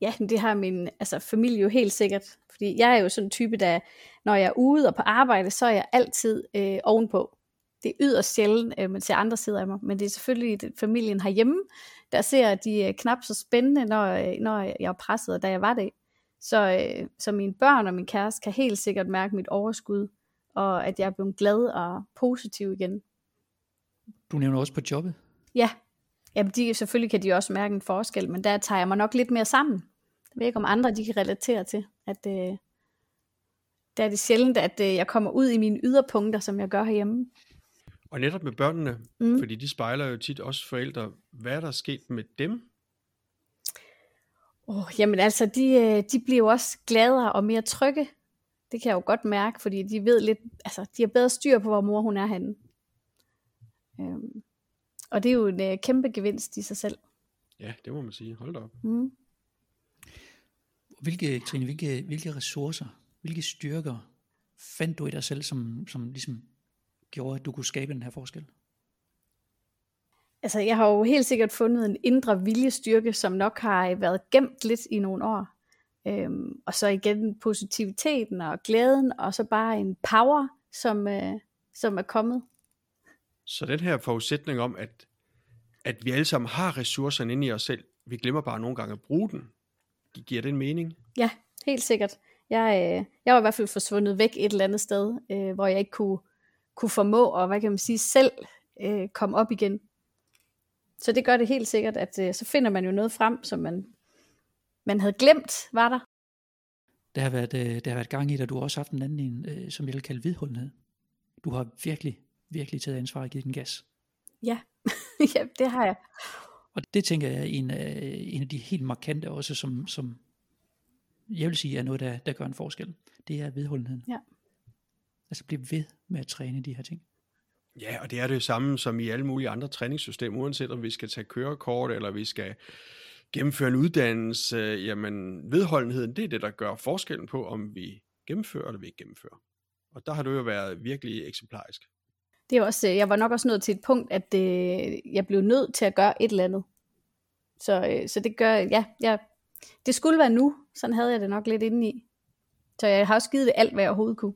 Ja, det har min altså, familie jo helt sikkert. Fordi jeg er jo sådan en type, der når jeg er ude og på arbejde, så er jeg altid øh, ovenpå. Det er yderst sjældent, øh, man ser andre sider af mig. Men det er selvfølgelig det, familien herhjemme, der ser de øh, knap så spændende, når, øh, når jeg er presset, da jeg var det. Så, øh, så mine børn og min kæreste kan helt sikkert mærke mit overskud, og at jeg er blevet glad og positiv igen. Du nævner også på jobbet. Ja, Jamen, de, selvfølgelig kan de også mærke en forskel, men der tager jeg mig nok lidt mere sammen. Jeg ved ikke, om andre de kan relatere til, at øh, der er det sjældent, at øh, jeg kommer ud i mine yderpunkter, som jeg gør herhjemme. Og netop med børnene, Mm. fordi de spejler jo tit også forældre, hvad er der sket med dem? Oh, jamen altså, de, øh, de bliver jo også gladere og mere trygge. Det kan jeg jo godt mærke, fordi de ved lidt, altså de har bedre styr på, hvor mor hun er henne. Øhm, og det er jo en øh, kæmpe gevinst i sig selv. Ja, det må man sige. Hold da op. Mm. Hvilke, Trine, hvilke, hvilke ressourcer, hvilke styrker fandt du i dig selv, som, som ligesom gjorde, at du kunne skabe den her forskel? Altså, jeg har jo helt sikkert fundet en indre viljestyrke, som nok har været gemt lidt i nogle år. Øhm, og så igen positiviteten og glæden, og så bare en power, som, øh, som er kommet. Så den her forudsætning om, at at vi alle sammen har ressourcerne inde i os selv. Vi glemmer bare nogle gange at bruge den. Giver det en mening? Ja, helt sikkert. Jeg, øh, jeg var i hvert fald forsvundet væk et eller andet sted, øh, hvor jeg ikke kunne, kunne formå og hvad kan man sige, selv øh, komme op igen. Så det gør det helt sikkert, at øh, så finder man jo noget frem, som man, man havde glemt var der. Der har været, øh, der har været gang i det, og du har også haft en anden en, øh, som jeg vil kalde vidholdenhed. Du har virkelig, virkelig taget ansvar og givet den gas. Ja, ja det har jeg. Og det tænker jeg er en af, en af de helt markante også, som, som jeg vil sige er noget, der, der gør en forskel. Det er vedholdenheden. Ja. Altså blive ved med at træne de her ting. Ja, og det er det samme som i alle mulige andre træningssystemer, uanset om vi skal tage kørekort, eller vi skal gennemføre en uddannelse, jamen vedholdenheden, det er det, der gør forskellen på, om vi gennemfører eller vi ikke gennemfører. Og der har du jo været virkelig eksemplarisk. Det er også, øh, jeg var nok også nået til et punkt, at det, jeg blev nødt til at gøre et eller andet. Så, øh, så det gør, ja, ja, det skulle være nu. Sådan havde jeg det nok lidt inde i. Så jeg har også givet det alt, hvad jeg overhovedet kunne.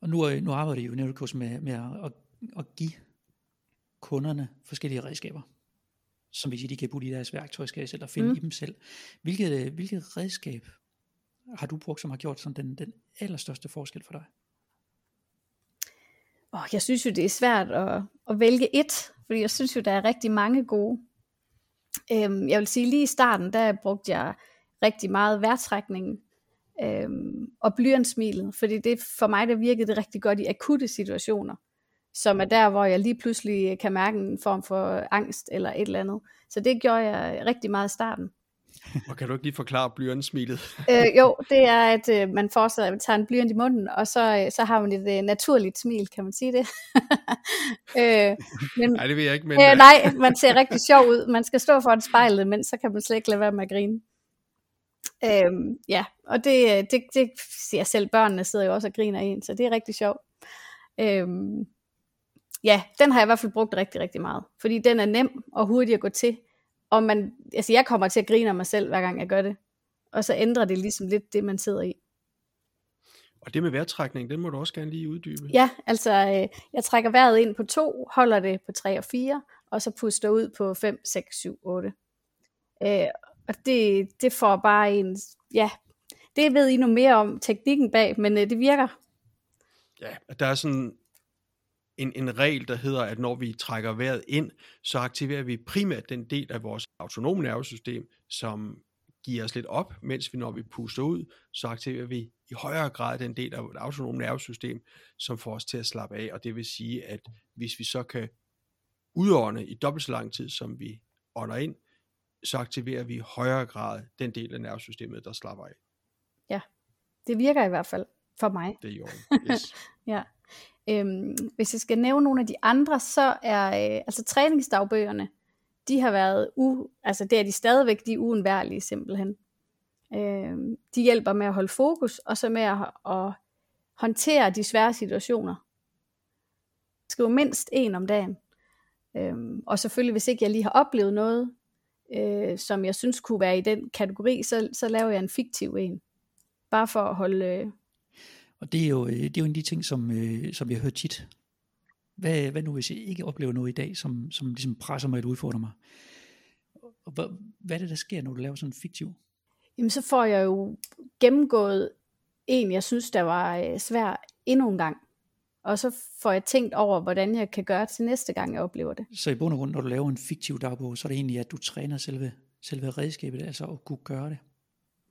Og nu, øh, nu arbejder I jo Neurokurs med, med at, at, at give kunderne forskellige redskaber, som vi siger, de kan bruge i deres værktøjskasse eller finde mm. i dem selv. Hvilket, hvilket redskab har du brugt, som har gjort sådan den, den allerstørste forskel for dig? Oh, jeg synes jo, det er svært at, at vælge et, fordi jeg synes jo, der er rigtig mange gode. Øhm, jeg vil sige, lige i starten, der brugte jeg rigtig meget værtrækning øhm, og blyantsmilet, fordi det for mig, der virkede det rigtig godt i akutte situationer, som er der, hvor jeg lige pludselig kan mærke en form for angst eller et eller andet. Så det gjorde jeg rigtig meget i starten. Og kan du ikke lige forklare blyantsmilet? øh, jo, det er, at øh, man forestiller, at man tager en blyant i munden, og så, øh, så har man et øh, naturligt smil, kan man sige det? øh, men, nej, det vil jeg ikke, men... Øh, nej, man ser rigtig sjov ud. Man skal stå foran spejlet, men så kan man slet ikke lade være med at grine. Øh, ja, og det, øh, det, det siger selv, børnene sidder jo også og griner en, så det er rigtig sjovt. Øh, ja, den har jeg i hvert fald brugt rigtig, rigtig meget, fordi den er nem og hurtig at gå til, og man, altså jeg kommer til at grine af mig selv, hver gang jeg gør det. Og så ændrer det ligesom lidt det, man sidder i. Og det med vejrtrækning, den må du også gerne lige uddybe. Ja, altså øh, jeg trækker vejret ind på to, holder det på 3 og 4, og så puster ud på 5, 6, 7, 8. Øh, og det, det får bare en, ja, det ved I nu mere om teknikken bag, men øh, det virker. Ja, der er sådan en, en regel, der hedder, at når vi trækker vejret ind, så aktiverer vi primært den del af vores autonome nervesystem, som giver os lidt op, mens vi når vi puster ud, så aktiverer vi i højere grad den del af vores autonome nervesystem, som får os til at slappe af, og det vil sige, at hvis vi så kan udånde i dobbelt så lang tid, som vi ånder ind, så aktiverer vi i højere grad den del af nervesystemet, der slapper af. Ja, det virker i hvert fald for mig. Det er jo. Yes. ja. Øhm, hvis jeg skal nævne nogle af de andre, så er øh, altså træningsdagbøgerne, de har været, u, altså det er de stadigvæk, de er uundværlige simpelthen. Øhm, de hjælper med at holde fokus, og så med at, at håndtere de svære situationer. Skriv mindst en om dagen. Øhm, og selvfølgelig, hvis ikke jeg lige har oplevet noget, øh, som jeg synes kunne være i den kategori, så, så laver jeg en fiktiv en. Bare for at holde, øh, og det er jo, øh, det er jo en af de ting, som, øh, som jeg hører tit. Hvad, hvad nu, hvis jeg ikke oplever noget i dag, som, som ligesom presser mig eller udfordrer mig? Og hvad, hvad er det, der sker, når du laver sådan en fiktiv? Jamen, så får jeg jo gennemgået en, jeg synes, der var øh, svær endnu en gang. Og så får jeg tænkt over, hvordan jeg kan gøre til næste gang, jeg oplever det. Så i bund og grund, når du laver en fiktiv dagbog, så er det egentlig, at du træner selve, selve redskabet, altså at kunne gøre det.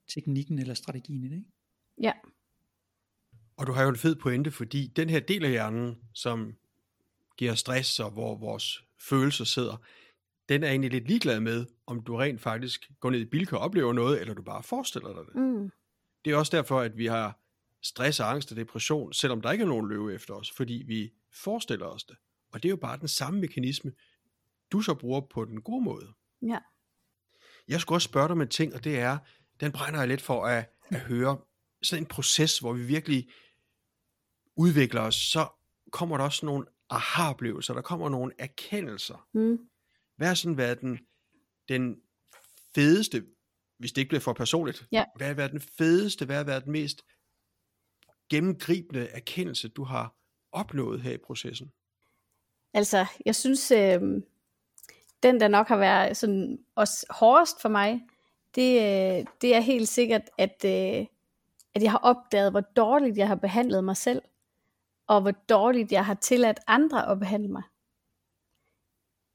Teknikken eller strategien i det, ikke? Ja. Og du har jo en fed pointe, fordi den her del af hjernen, som giver stress og hvor vores følelser sidder, den er egentlig lidt ligeglad med, om du rent faktisk går ned i bilka og oplever noget, eller du bare forestiller dig det. Mm. Det er også derfor, at vi har stress og angst og depression, selvom der ikke er nogen løve efter os, fordi vi forestiller os det. Og det er jo bare den samme mekanisme, du så bruger på den gode måde. Ja. Jeg skulle også spørge dig om en ting, og det er, den brænder jeg lidt for at, at høre, sådan en proces, hvor vi virkelig udvikler os, så kommer der også nogle aha-oplevelser, der kommer nogle erkendelser. Mm. Hvad har sådan været den, den fedeste, hvis det ikke bliver for personligt, ja. hvad har været den fedeste, hvad har været den mest gennemgribende erkendelse, du har opnået her i processen? Altså, jeg synes, øh, den, der nok har været sådan også hårdest for mig, det, øh, det er helt sikkert, at, øh, at jeg har opdaget, hvor dårligt jeg har behandlet mig selv, og hvor dårligt jeg har tilladt andre at behandle mig.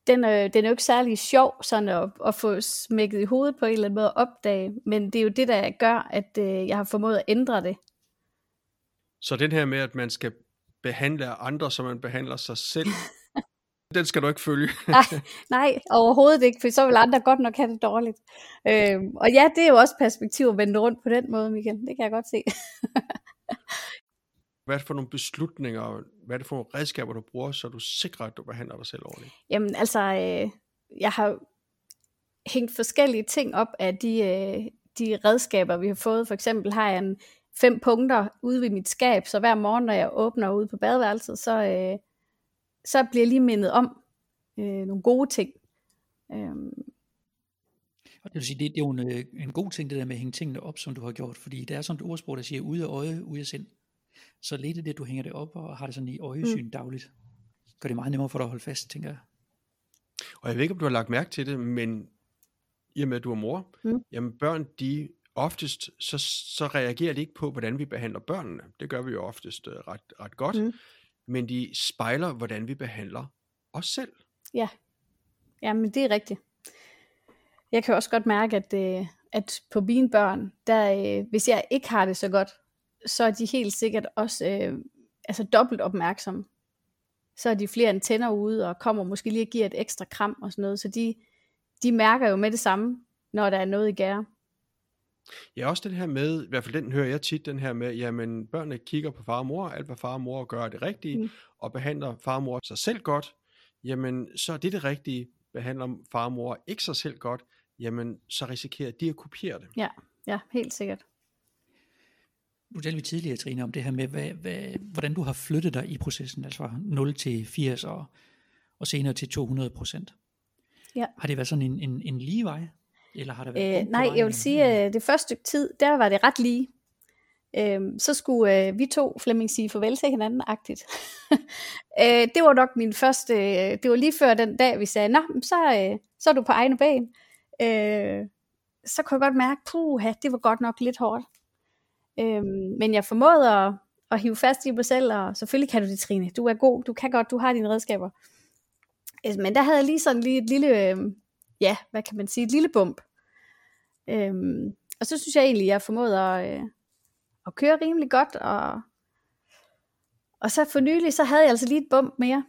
Den er, den er jo ikke særlig sjov sådan at, at få smækket i hovedet på en eller anden måde at opdage, men det er jo det, der gør, at øh, jeg har formået at ændre det. Så den her med, at man skal behandle andre, som man behandler sig selv, den skal du ikke følge. nej, nej, overhovedet ikke, for så vil andre godt nok have det dårligt. Øhm, og ja, det er jo også perspektiv at vende rundt på den måde, Michael. Det kan jeg godt se. hvad er det for nogle beslutninger, hvad er det for nogle redskaber, du bruger, så du sikrer, at du behandler dig selv ordentligt? Jamen altså, øh, jeg har hængt forskellige ting op af de, øh, de redskaber, vi har fået. For eksempel har jeg en fem punkter ude ved mit skab, så hver morgen, når jeg åbner ud på badeværelset, så, øh, så bliver jeg lige mindet om øh, nogle gode ting. Øhm. Og det vil sige, det, det er jo en, øh, en god ting, det der med at hænge tingene op, som du har gjort, fordi der er sådan et ordsprog, der siger, ude af øje, ude af sind. Så lidt af det, du hænger det op og har det sådan i øjesyn mm. dagligt, gør det meget nemmere for dig at holde fast, tænker jeg. Og jeg ved ikke, om du har lagt mærke til det, men i og med, at du er mor, mm. jamen børn, de oftest, så, så reagerer de ikke på, hvordan vi behandler børnene. Det gør vi jo oftest uh, ret, ret godt. Mm men de spejler, hvordan vi behandler os selv. Ja, ja men det er rigtigt. Jeg kan også godt mærke, at, øh, at på mine børn, der, øh, hvis jeg ikke har det så godt, så er de helt sikkert også øh, altså dobbelt opmærksomme. Så er de flere antenner ude, og kommer måske lige og giver et ekstra kram og sådan noget. Så de, de mærker jo med det samme, når der er noget i gære. Ja, også den her med, i hvert fald den hører jeg tit, den her med, jamen børnene kigger på far og mor, alt hvad far og mor gør det rigtige, mm. og behandler far og mor sig selv godt, jamen så er det det rigtige, behandler far og mor ikke sig selv godt, jamen så risikerer de at kopiere det. Ja, ja, helt sikkert. Nu talte vi tidligere, Trine, om det her med, hvad, hvad, hvordan du har flyttet dig i processen, altså fra 0 til 80 og, og senere til 200 procent. Ja. Har det været sådan en, en, en lige vej? Eller har der været øh, nej, jeg vil sige, at øh, det første stykke tid, der var det ret lige. Øh, så skulle øh, vi to, Flemming, sige farvel til hinanden agtigt. øh, det var nok min første, øh, det var lige før den dag, vi sagde, nå, så, øh, så er du på egne ben. Øh, så kunne jeg godt mærke, puha, det var godt nok lidt hårdt. Øh, men jeg formåede at, at hive fast i mig selv, og selvfølgelig kan du det, Trine. Du er god, du kan godt, du har dine redskaber. Øh, men der havde jeg lige sådan lige et lille, øh, ja, hvad kan man sige, et lille bump. Øhm, og så synes jeg egentlig, at jeg formåede at, øh, at køre rimelig godt, og, og så for nylig, så havde jeg altså lige et bump mere.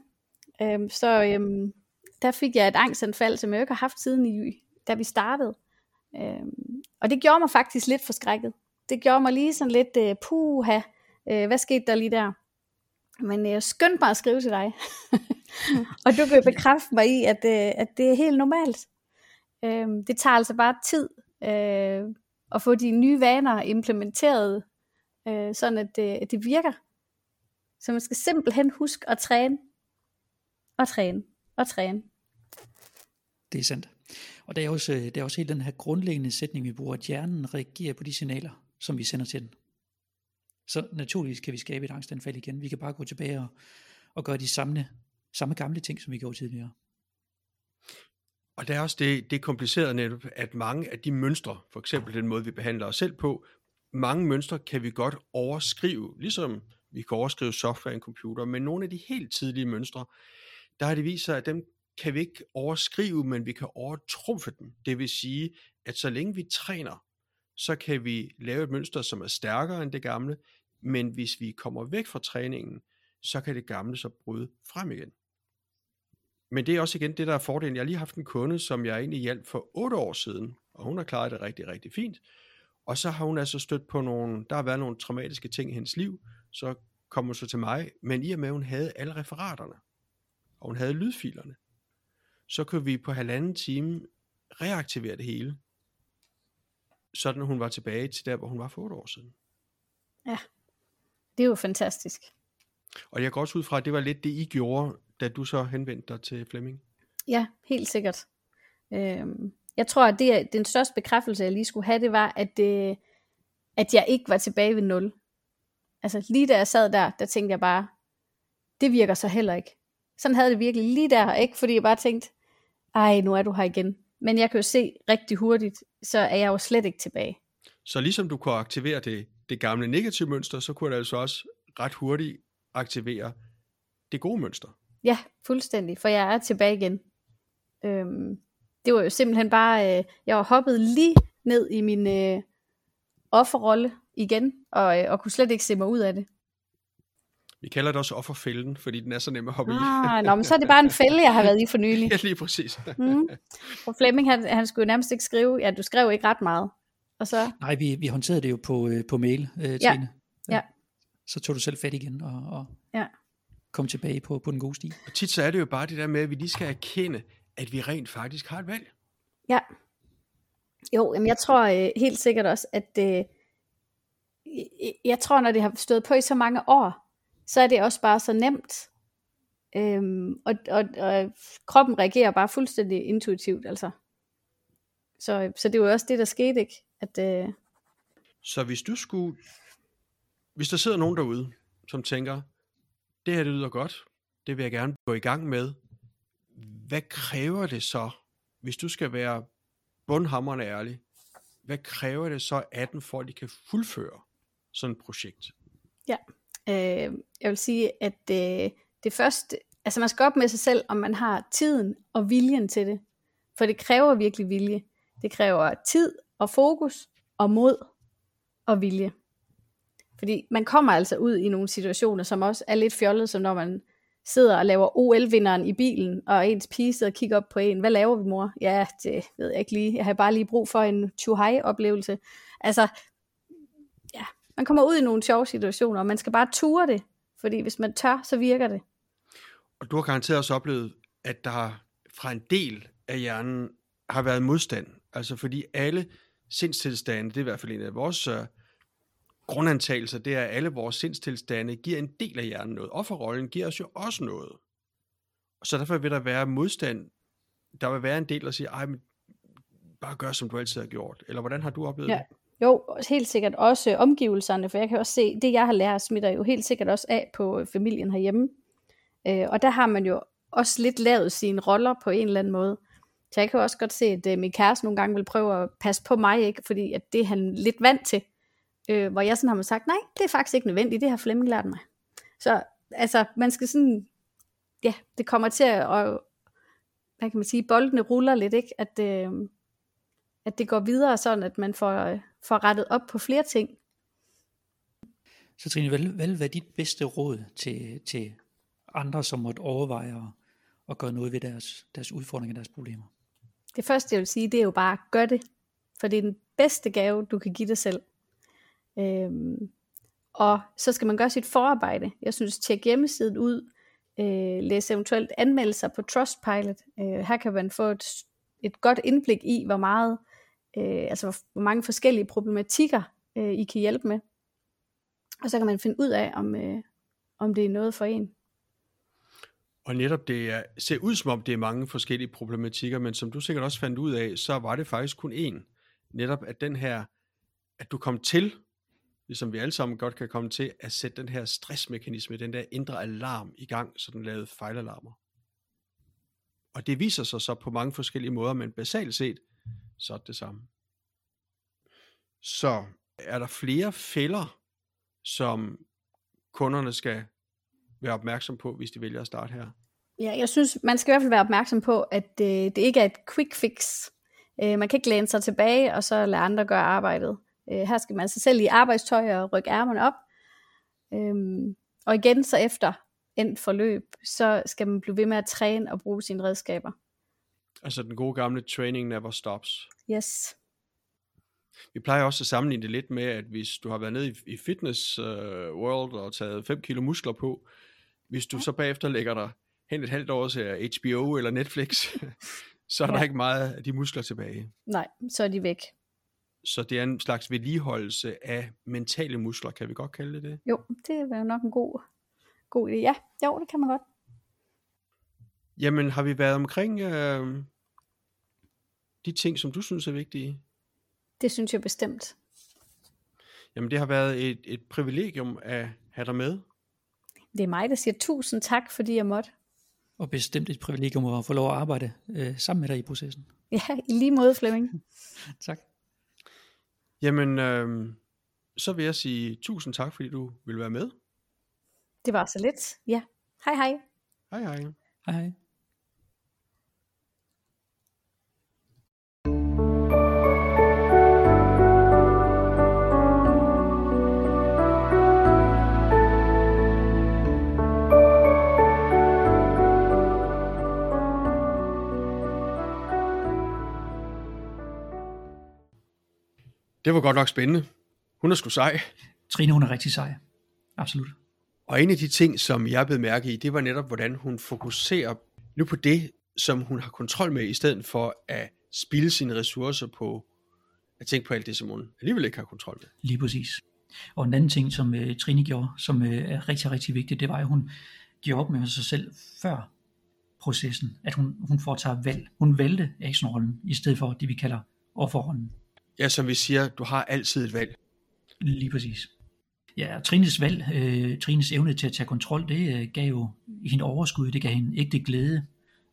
Øhm, så øhm, der fik jeg et angstanfald, som jeg ikke har haft siden i, da vi startede. Øhm, og det gjorde mig faktisk lidt forskrækket. Det gjorde mig lige sådan lidt, øh, puha, øh, hvad skete der lige der? Men øh, jeg skyndte mig at skrive til dig. og du kan bekræfte mig i, at, øh, at det er helt normalt. Øh, det tager altså bare tid øh, at få de nye vaner implementeret, øh, sådan at det, at det virker. Så man skal simpelthen huske at træne, og træne, og træne. Det er sandt. Og der er også, øh, der er også helt den her grundlæggende sætning, vi bruger, at hjernen reagerer på de signaler, som vi sender til den. Så naturligvis kan vi skabe et angstanfald igen. Vi kan bare gå tilbage og, og gøre de samme, samme gamle ting, som vi gjorde tidligere. Og der er også det, det komplicerede netop, at mange af de mønstre, for eksempel den måde, vi behandler os selv på, mange mønstre kan vi godt overskrive, ligesom vi kan overskrive software i en computer, men nogle af de helt tidlige mønstre, der har det vist sig, at dem kan vi ikke overskrive, men vi kan overtrumfe dem. Det vil sige, at så længe vi træner, så kan vi lave et mønster, som er stærkere end det gamle, men hvis vi kommer væk fra træningen, så kan det gamle så bryde frem igen. Men det er også igen det, der er fordelen. Jeg har lige haft en kunde, som jeg egentlig hjalp for 8 år siden, og hun har klaret det rigtig, rigtig fint. Og så har hun altså stødt på nogle, der har været nogle traumatiske ting i hendes liv, så kom hun så til mig, men i og med, at hun havde alle referaterne, og hun havde lydfilerne, så kunne vi på halvanden time reaktivere det hele, sådan hun var tilbage til der, hvor hun var for 8 år siden. Ja, det er jo fantastisk. Og jeg går også ud fra, at det var lidt det, I gjorde, da du så henvendte dig til Flemming? Ja, helt sikkert. Øhm, jeg tror, at det, den største bekræftelse, jeg lige skulle have, det var, at, det, øh, at jeg ikke var tilbage ved nul. Altså lige da jeg sad der, der tænkte jeg bare, det virker så heller ikke. Sådan havde det virkelig lige der, ikke? Fordi jeg bare tænkte, ej, nu er du her igen. Men jeg kan jo se rigtig hurtigt, så er jeg jo slet ikke tilbage. Så ligesom du kunne aktivere det, det gamle negative mønster, så kunne det altså også ret hurtigt aktivere det gode mønster. Ja, fuldstændig, for jeg er tilbage igen. Øhm, det var jo simpelthen bare, øh, jeg var hoppet lige ned i min øh, offerrolle igen, og, øh, og kunne slet ikke se mig ud af det. Vi kalder det også offerfælden, fordi den er så nem at hoppe ah, i. nå, men så er det bare en fælde, jeg har været i for nylig. ja, lige præcis. mm. Og Flemming, han, han skulle jo nærmest ikke skrive, ja, du skrev ikke ret meget. Og så... Nej, vi, vi håndterede det jo på, øh, på mail, øh, Trine. Ja. ja. Så tog du selv fat igen og, og ja. Kom tilbage på, på den gode sti. Og tit så er det jo bare det der med, at vi lige skal erkende, at vi rent faktisk har et valg. Ja. Jo, jamen jeg tror øh, helt sikkert også, at øh, jeg tror, når det har stået på i så mange år, så er det også bare så nemt. Øhm, og, og, og kroppen reagerer bare fuldstændig intuitivt, altså. Så, så det var også det, der skete, ikke? At, øh... Så hvis du skulle, hvis der sidder nogen derude, som tænker, det her det lyder godt, det vil jeg gerne gå i gang med, hvad kræver det så, hvis du skal være bundhammerende ærlig, hvad kræver det så af den, for at de kan fuldføre sådan et projekt? Ja, øh, jeg vil sige, at øh, det første, altså man skal op med sig selv, om man har tiden og viljen til det. For det kræver virkelig vilje. Det kræver tid og fokus og mod og vilje. Fordi man kommer altså ud i nogle situationer, som også er lidt fjollet, som når man sidder og laver OL-vinderen i bilen, og ens pige sidder og kigger op på en. Hvad laver vi, mor? Ja, det ved jeg ikke lige. Jeg har bare lige brug for en Chuhai-oplevelse. Altså, ja, man kommer ud i nogle sjove situationer, og man skal bare ture det. Fordi hvis man tør, så virker det. Og du har garanteret også oplevet, at der fra en del af hjernen har været modstand. Altså fordi alle sindstilstande, det er i hvert fald en af vores øh, grundantagelser, det er, at alle vores sindstilstande giver en del af hjernen noget. Offerrollen giver os jo også noget. Så derfor vil der være modstand. Der vil være en del, der siger, ej, men bare gør, som du altid har gjort. Eller hvordan har du oplevet ja. det? Jo, helt sikkert også omgivelserne, for jeg kan også se, det jeg har lært smitter jo helt sikkert også af på familien herhjemme. Øh, og der har man jo også lidt lavet sine roller på en eller anden måde. Så jeg kan også godt se, at øh, min kæreste nogle gange vil prøve at passe på mig, ikke? fordi at det er han lidt vant til. Øh, hvor jeg sådan har man sagt, nej, det er faktisk ikke nødvendigt, det har Flemming lært mig. Så altså, man skal sådan, ja, det kommer til at, og, hvad kan man sige, boldene ruller lidt, ikke? At, øh, at det går videre sådan, at man får, får rettet op på flere ting. Så Trine, hvad, hvad vil være dit bedste råd til, til andre, som måtte overveje at, at gøre noget ved deres, deres udfordringer og deres problemer? Det første, jeg vil sige, det er jo bare, gør det. For det er den bedste gave, du kan give dig selv. Øhm, og så skal man gøre sit forarbejde. Jeg synes, tjek hjemmesiden ud, øh, læs eventuelt anmeldelser på Trustpilot. Øh, her kan man få et, et godt indblik i, hvor meget, øh, altså hvor mange forskellige problematikker øh, I kan hjælpe med. Og så kan man finde ud af, om, øh, om det er noget for en. Og netop det er, ser ud som om, det er mange forskellige problematikker, men som du sikkert også fandt ud af, så var det faktisk kun én. Netop at den her, at du kom til ligesom vi alle sammen godt kan komme til, at sætte den her stressmekanisme, den der indre alarm i gang, så den lavede fejlalarmer. Og det viser sig så på mange forskellige måder, men basalt set, så er det samme. Så er der flere fælder, som kunderne skal være opmærksom på, hvis de vælger at starte her? Ja, jeg synes, man skal i hvert fald være opmærksom på, at øh, det ikke er et quick fix. Øh, man kan ikke læne sig tilbage, og så lade andre gøre arbejdet. Øh, her skal man sig selv i arbejdstøj og rykke ærmerne op. Øhm, og igen så efter endt forløb, så skal man blive ved med at træne og bruge sine redskaber. Altså den gode gamle training never stops. Yes. Vi plejer også at sammenligne det lidt med, at hvis du har været nede i, i fitness uh, world og taget 5 kilo muskler på, hvis du ja. så bagefter lægger dig hen et halvt år til HBO eller Netflix, så er ja. der ikke meget af de muskler tilbage. Nej, så er de væk. Så det er en slags vedligeholdelse af mentale muskler, kan vi godt kalde det det? Jo, det er nok en god, god idé. Ja, jo, det kan man godt. Jamen, har vi været omkring øh, de ting, som du synes er vigtige? Det synes jeg bestemt. Jamen, det har været et, et privilegium at have dig med. Det er mig, der siger tusind tak, fordi jeg måtte. Og bestemt et privilegium at få lov at arbejde øh, sammen med dig i processen. Ja, i lige måde, Flemming. tak. Jamen, øh, så vil jeg sige tusind tak, fordi du vil være med. Det var så lidt. Ja. Hej hej. Hej hej. Hej hej. Det var godt nok spændende. Hun er sgu sej. Trine, hun er rigtig sej. Absolut. Og en af de ting, som jeg blev mærke i, det var netop, hvordan hun fokuserer nu på det, som hun har kontrol med, i stedet for at spilde sine ressourcer på at tænke på alt det, som hun alligevel ikke har kontrol med. Lige præcis. Og en anden ting, som uh, Trine gjorde, som uh, er rigtig, rigtig vigtigt, det var, at hun gjorde op med sig selv før processen, at hun, hun foretager valg. Hun valgte actionrollen, i stedet for det, vi kalder offerrollen. Ja, som vi siger, du har altid et valg. Lige præcis. Ja, Trines valg, øh, Trines evne til at tage kontrol, det øh, gav jo hende overskud, det gav hende ægte glæde.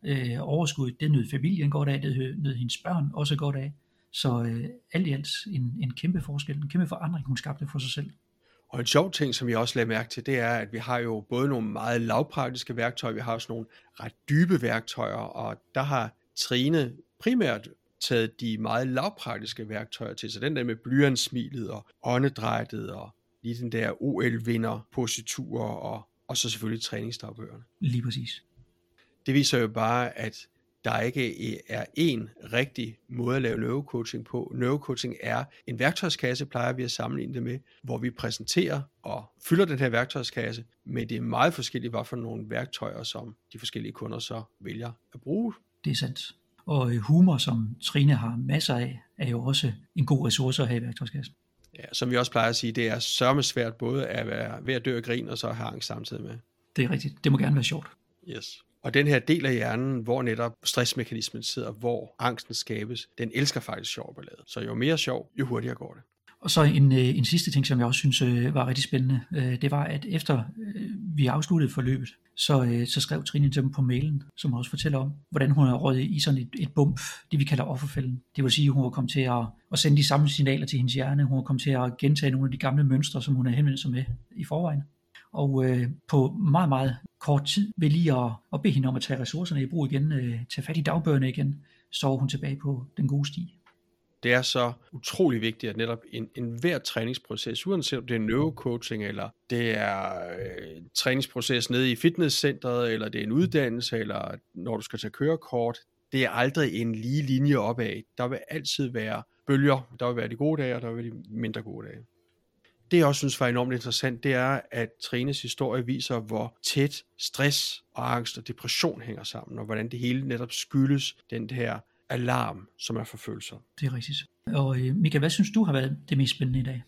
Øh, overskud, det nød familien godt af, det nød hendes børn også godt af. Så øh, alt i alt en, en kæmpe forskel, en kæmpe forandring, hun skabte for sig selv. Og en sjov ting, som vi også lagde mærke til, det er, at vi har jo både nogle meget lavpraktiske værktøjer, vi har også nogle ret dybe værktøjer, og der har Trine primært taget de meget lavpraktiske værktøjer til, så den der med blyantsmilet og åndedrættet og lige den der OL-vinder positurer og, og så selvfølgelig træningsdagbøgerne. Lige præcis. Det viser jo bare, at der ikke er én rigtig måde at lave neurocoaching på. Neurocoaching er en værktøjskasse, plejer vi at sammenligne det med, hvor vi præsenterer og fylder den her værktøjskasse, men det er meget forskelligt, hvad for nogle værktøjer, som de forskellige kunder så vælger at bruge. Det er sandt. Og humor, som Trine har masser af, er jo også en god ressource at have i værktøjskassen. Ja, som vi også plejer at sige, det er sørme svært både at være ved at dø af grin, og så have angst samtidig med. Det er rigtigt. Det må gerne være sjovt. Yes. Og den her del af hjernen, hvor netop stressmekanismen sidder, hvor angsten skabes, den elsker faktisk sjov ballade. Så jo mere sjov, jo hurtigere går det. Og så en, øh, en sidste ting, som jeg også synes øh, var rigtig spændende, øh, det var, at efter vi afsluttede forløbet, så, øh, så skrev Trine til dem på mailen, som også fortæller om, hvordan hun har rådet i sådan et, et bump, det vi kalder offerfælden. Det vil sige, at hun var kommet til at, at sende de samme signaler til hendes hjerne, hun var kommet til at gentage nogle af de gamle mønstre, som hun har henvendt sig med i forvejen. Og øh, på meget, meget kort tid ved lige at, at bede hende om at tage ressourcerne i brug igen, øh, tage fat i dagbøgerne igen, så hun tilbage på den gode sti det er så utrolig vigtigt, at netop en, en hver træningsproces, uanset om det er neurocoaching, eller det er øh, træningsproces nede i fitnesscentret, eller det er en uddannelse, eller når du skal tage kørekort, det er aldrig en lige linje opad. Der vil altid være bølger. Der vil være de gode dage, og der vil være de mindre gode dage. Det jeg også synes var enormt interessant, det er, at Trines historie viser, hvor tæt stress og angst og depression hænger sammen, og hvordan det hele netop skyldes den her alarm, som er for følelser. Det er rigtigt. Og øh, Michael, hvad synes du har været det mest spændende i dag?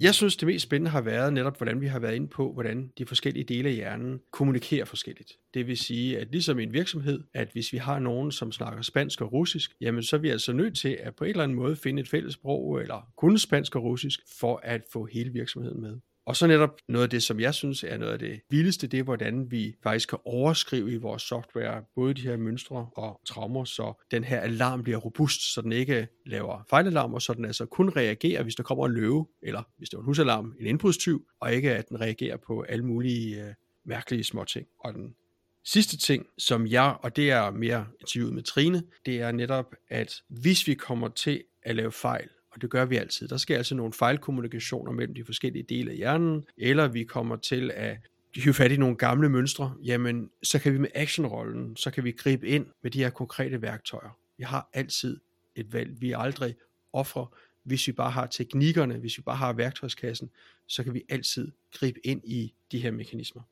Jeg synes, det mest spændende har været netop, hvordan vi har været inde på, hvordan de forskellige dele af hjernen kommunikerer forskelligt. Det vil sige, at ligesom i en virksomhed, at hvis vi har nogen, som snakker spansk og russisk, jamen så er vi altså nødt til at på en eller anden måde finde et fælles sprog, eller kunne spansk og russisk, for at få hele virksomheden med. Og så netop noget af det, som jeg synes er noget af det vildeste, det er, hvordan vi faktisk kan overskrive i vores software både de her mønstre og traumer, så den her alarm bliver robust, så den ikke laver fejlalarmer, så den altså kun reagerer, hvis der kommer en løve, eller hvis det er en husalarm, en indbrudstyv, og ikke at den reagerer på alle mulige øh, mærkelige små ting. Og den sidste ting, som jeg, og det er mere interviewet med Trine, det er netop, at hvis vi kommer til at lave fejl, og det gør vi altid. Der sker altså nogle fejlkommunikationer mellem de forskellige dele af hjernen, eller vi kommer til at hive fat i nogle gamle mønstre, jamen så kan vi med actionrollen, så kan vi gribe ind med de her konkrete værktøjer. Vi har altid et valg. Vi er aldrig ofre. Hvis vi bare har teknikkerne, hvis vi bare har værktøjskassen, så kan vi altid gribe ind i de her mekanismer.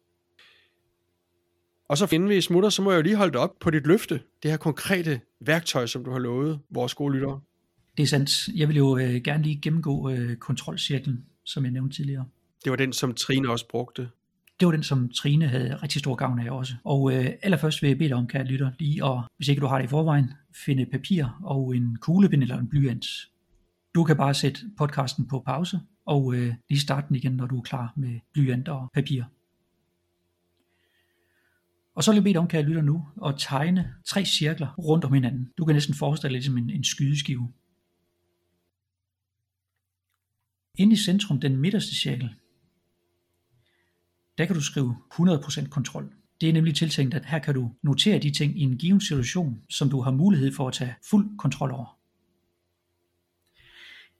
Og så inden vi smutter, så må jeg jo lige holde dig op på dit løfte, det her konkrete værktøj, som du har lovet vores skolelyttere. Det er sandt. Jeg vil jo øh, gerne lige gennemgå øh, kontrolcirklen, som jeg nævnte tidligere. Det var den, som Trine også brugte. Det var den, som Trine havde rigtig stor gavn af også. Og øh, allerførst vil jeg bede dig om, kære lytter, lige at, hvis ikke du har det i forvejen, finde papir og en kuglepind eller en blyant. Du kan bare sætte podcasten på pause og øh, lige starte den igen, når du er klar med blyant og papir. Og så vil jeg bede dig om, kan jeg lytte nu, og tegne tre cirkler rundt om hinanden. Du kan næsten forestille dig ligesom en, en skydeskive. Inde i centrum, den midterste cirkel, der kan du skrive 100% kontrol. Det er nemlig tiltænkt, at her kan du notere de ting i en given situation, som du har mulighed for at tage fuld kontrol over.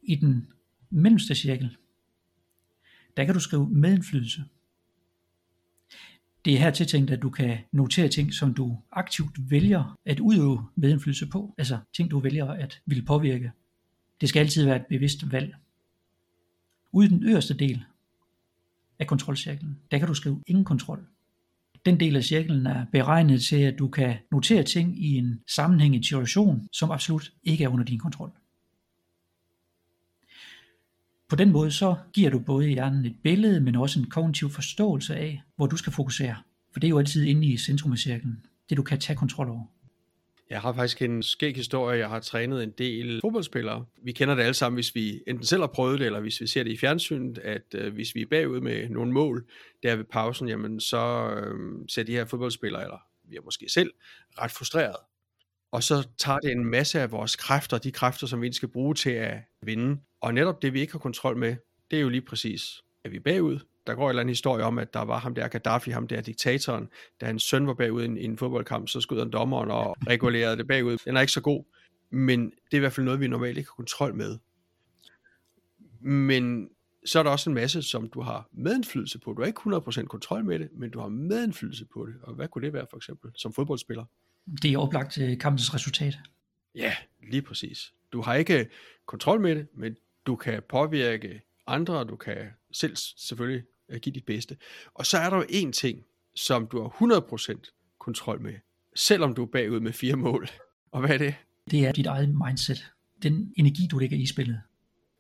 I den mellemste cirkel, der kan du skrive medindflydelse. Det er her tiltænkt, at du kan notere ting, som du aktivt vælger at udøve medindflydelse på, altså ting, du vælger at ville påvirke. Det skal altid være et bevidst valg. Ude i den øverste del af kontrolcirklen, der kan du skrive ingen kontrol. Den del af cirklen er beregnet til, at du kan notere ting i en sammenhæng i situation, som absolut ikke er under din kontrol. På den måde så giver du både hjernen et billede, men også en kognitiv forståelse af, hvor du skal fokusere. For det er jo altid inde i centrum af cirklen. Det du kan tage kontrol over. Jeg har faktisk en skæg historie. Jeg har trænet en del fodboldspillere. Vi kender det alle sammen, hvis vi enten selv har prøvet det, eller hvis vi ser det i fjernsynet, at øh, hvis vi er bagud med nogle mål, der ved pausen, jamen så øh, ser de her fodboldspillere, eller vi er måske selv, ret frustreret. Og så tager det en masse af vores kræfter, de kræfter, som vi skal bruge til at vinde. Og netop det, vi ikke har kontrol med, det er jo lige præcis, at vi er bagud, der går en eller anden historie om, at der var ham der Gaddafi, ham der diktatoren, da hans søn var bagud i en, i en fodboldkamp, så skød han dommeren og regulerede det bagud. Den er ikke så god, men det er i hvert fald noget, vi normalt ikke har kontrol med. Men så er der også en masse, som du har medindflydelse på. Du har ikke 100% kontrol med det, men du har medindflydelse på det. Og hvad kunne det være for eksempel, som fodboldspiller? Det er oplagt kampens resultat. Ja, lige præcis. Du har ikke kontrol med det, men du kan påvirke andre, du kan selv selvfølgelig give dit bedste. Og så er der jo en ting, som du har 100% kontrol med, selvom du er bagud med fire mål. Og hvad er det? Det er dit eget mindset. Den energi, du lægger i spillet.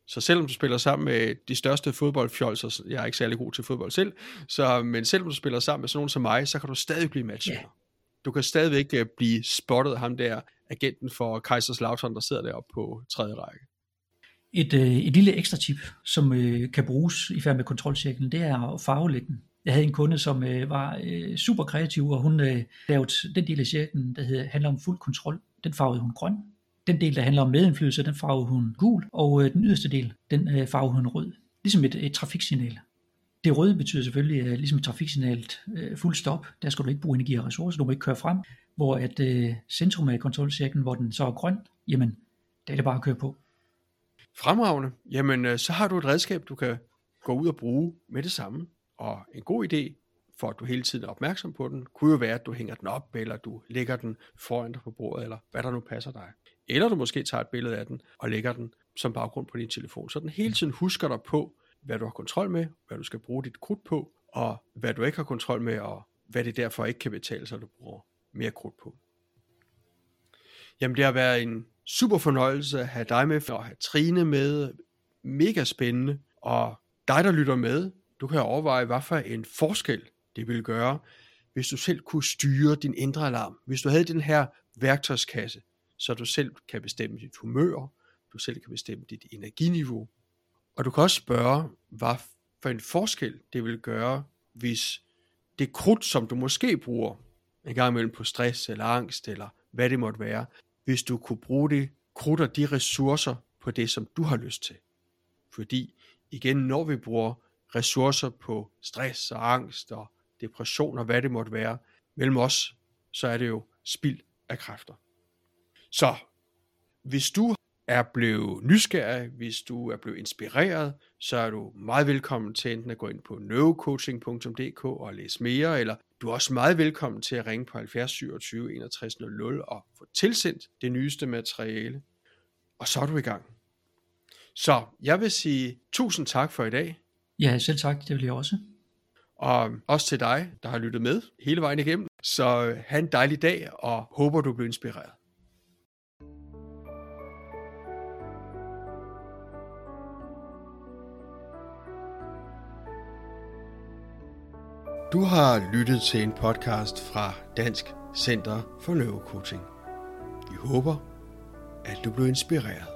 Så selvom du spiller sammen med de største fodboldfjolser, jeg er ikke særlig god til fodbold selv, så, men selvom du spiller sammen med sådan nogen som mig, så kan du stadig blive matchvinder. Yeah. Du kan stadigvæk øh, blive spottet ham der, agenten for Kaiserslautern, der sidder deroppe på tredje række. Et, øh, et lille ekstra tip, som øh, kan bruges i færd med kontrolcirklen, det er at farvelægge den. Jeg havde en kunde, som øh, var øh, super kreativ, og hun øh, lavede den del af cirklen, der hedder, handler om fuld kontrol. Den farvede hun grøn. Den del, der handler om medindflydelse, den farvede hun gul. Og øh, den yderste del, den øh, farvede hun rød. Ligesom et, et trafiksignal. Det røde betyder selvfølgelig, øh, ligesom et trafiksignalet, øh, fuld stop. Der skal du ikke bruge energi og ressourcer, du må ikke køre frem. Hvor at øh, centrum af kontrolcirklen, hvor den så er grøn, jamen, der er det bare at køre på. Fremragende. Jamen, øh, så har du et redskab, du kan gå ud og bruge med det samme. Og en god idé, for at du hele tiden er opmærksom på den, kunne jo være, at du hænger den op, eller du lægger den foran dig på bordet, eller hvad der nu passer dig. Eller du måske tager et billede af den, og lægger den som baggrund på din telefon, så den hele tiden husker dig på, hvad du har kontrol med, hvad du skal bruge dit krudt på, og hvad du ikke har kontrol med, og hvad det derfor ikke kan betale sig, at du bruger mere krudt på. Jamen det har været en super fornøjelse at have dig med, og have Trine med. Mega spændende. Og dig, der lytter med, du kan overveje, hvad for en forskel det ville gøre, hvis du selv kunne styre din indre alarm. Hvis du havde den her værktøjskasse, så du selv kan bestemme dit humør, du selv kan bestemme dit energiniveau. Og du kan også spørge, hvad for en forskel det vil gøre, hvis det krudt, som du måske bruger en gang imellem på stress eller angst, eller hvad det måtte være, hvis du kunne bruge det krudt og de ressourcer på det, som du har lyst til. Fordi igen, når vi bruger ressourcer på stress og angst og depression og hvad det måtte være mellem os, så er det jo spild af kræfter. Så hvis du er blevet nysgerrig, hvis du er blevet inspireret, så er du meget velkommen til enten at gå ind på neurocoaching.dk og læse mere, eller du er også meget velkommen til at ringe på 70 27 61 00 og få tilsendt det nyeste materiale. Og så er du i gang. Så jeg vil sige tusind tak for i dag. Ja, selv tak. Det vil jeg også. Og også til dig, der har lyttet med hele vejen igennem. Så have en dejlig dag, og håber du bliver inspireret. Du har lyttet til en podcast fra Dansk Center for Neurocoaching. Vi håber, at du blev inspireret.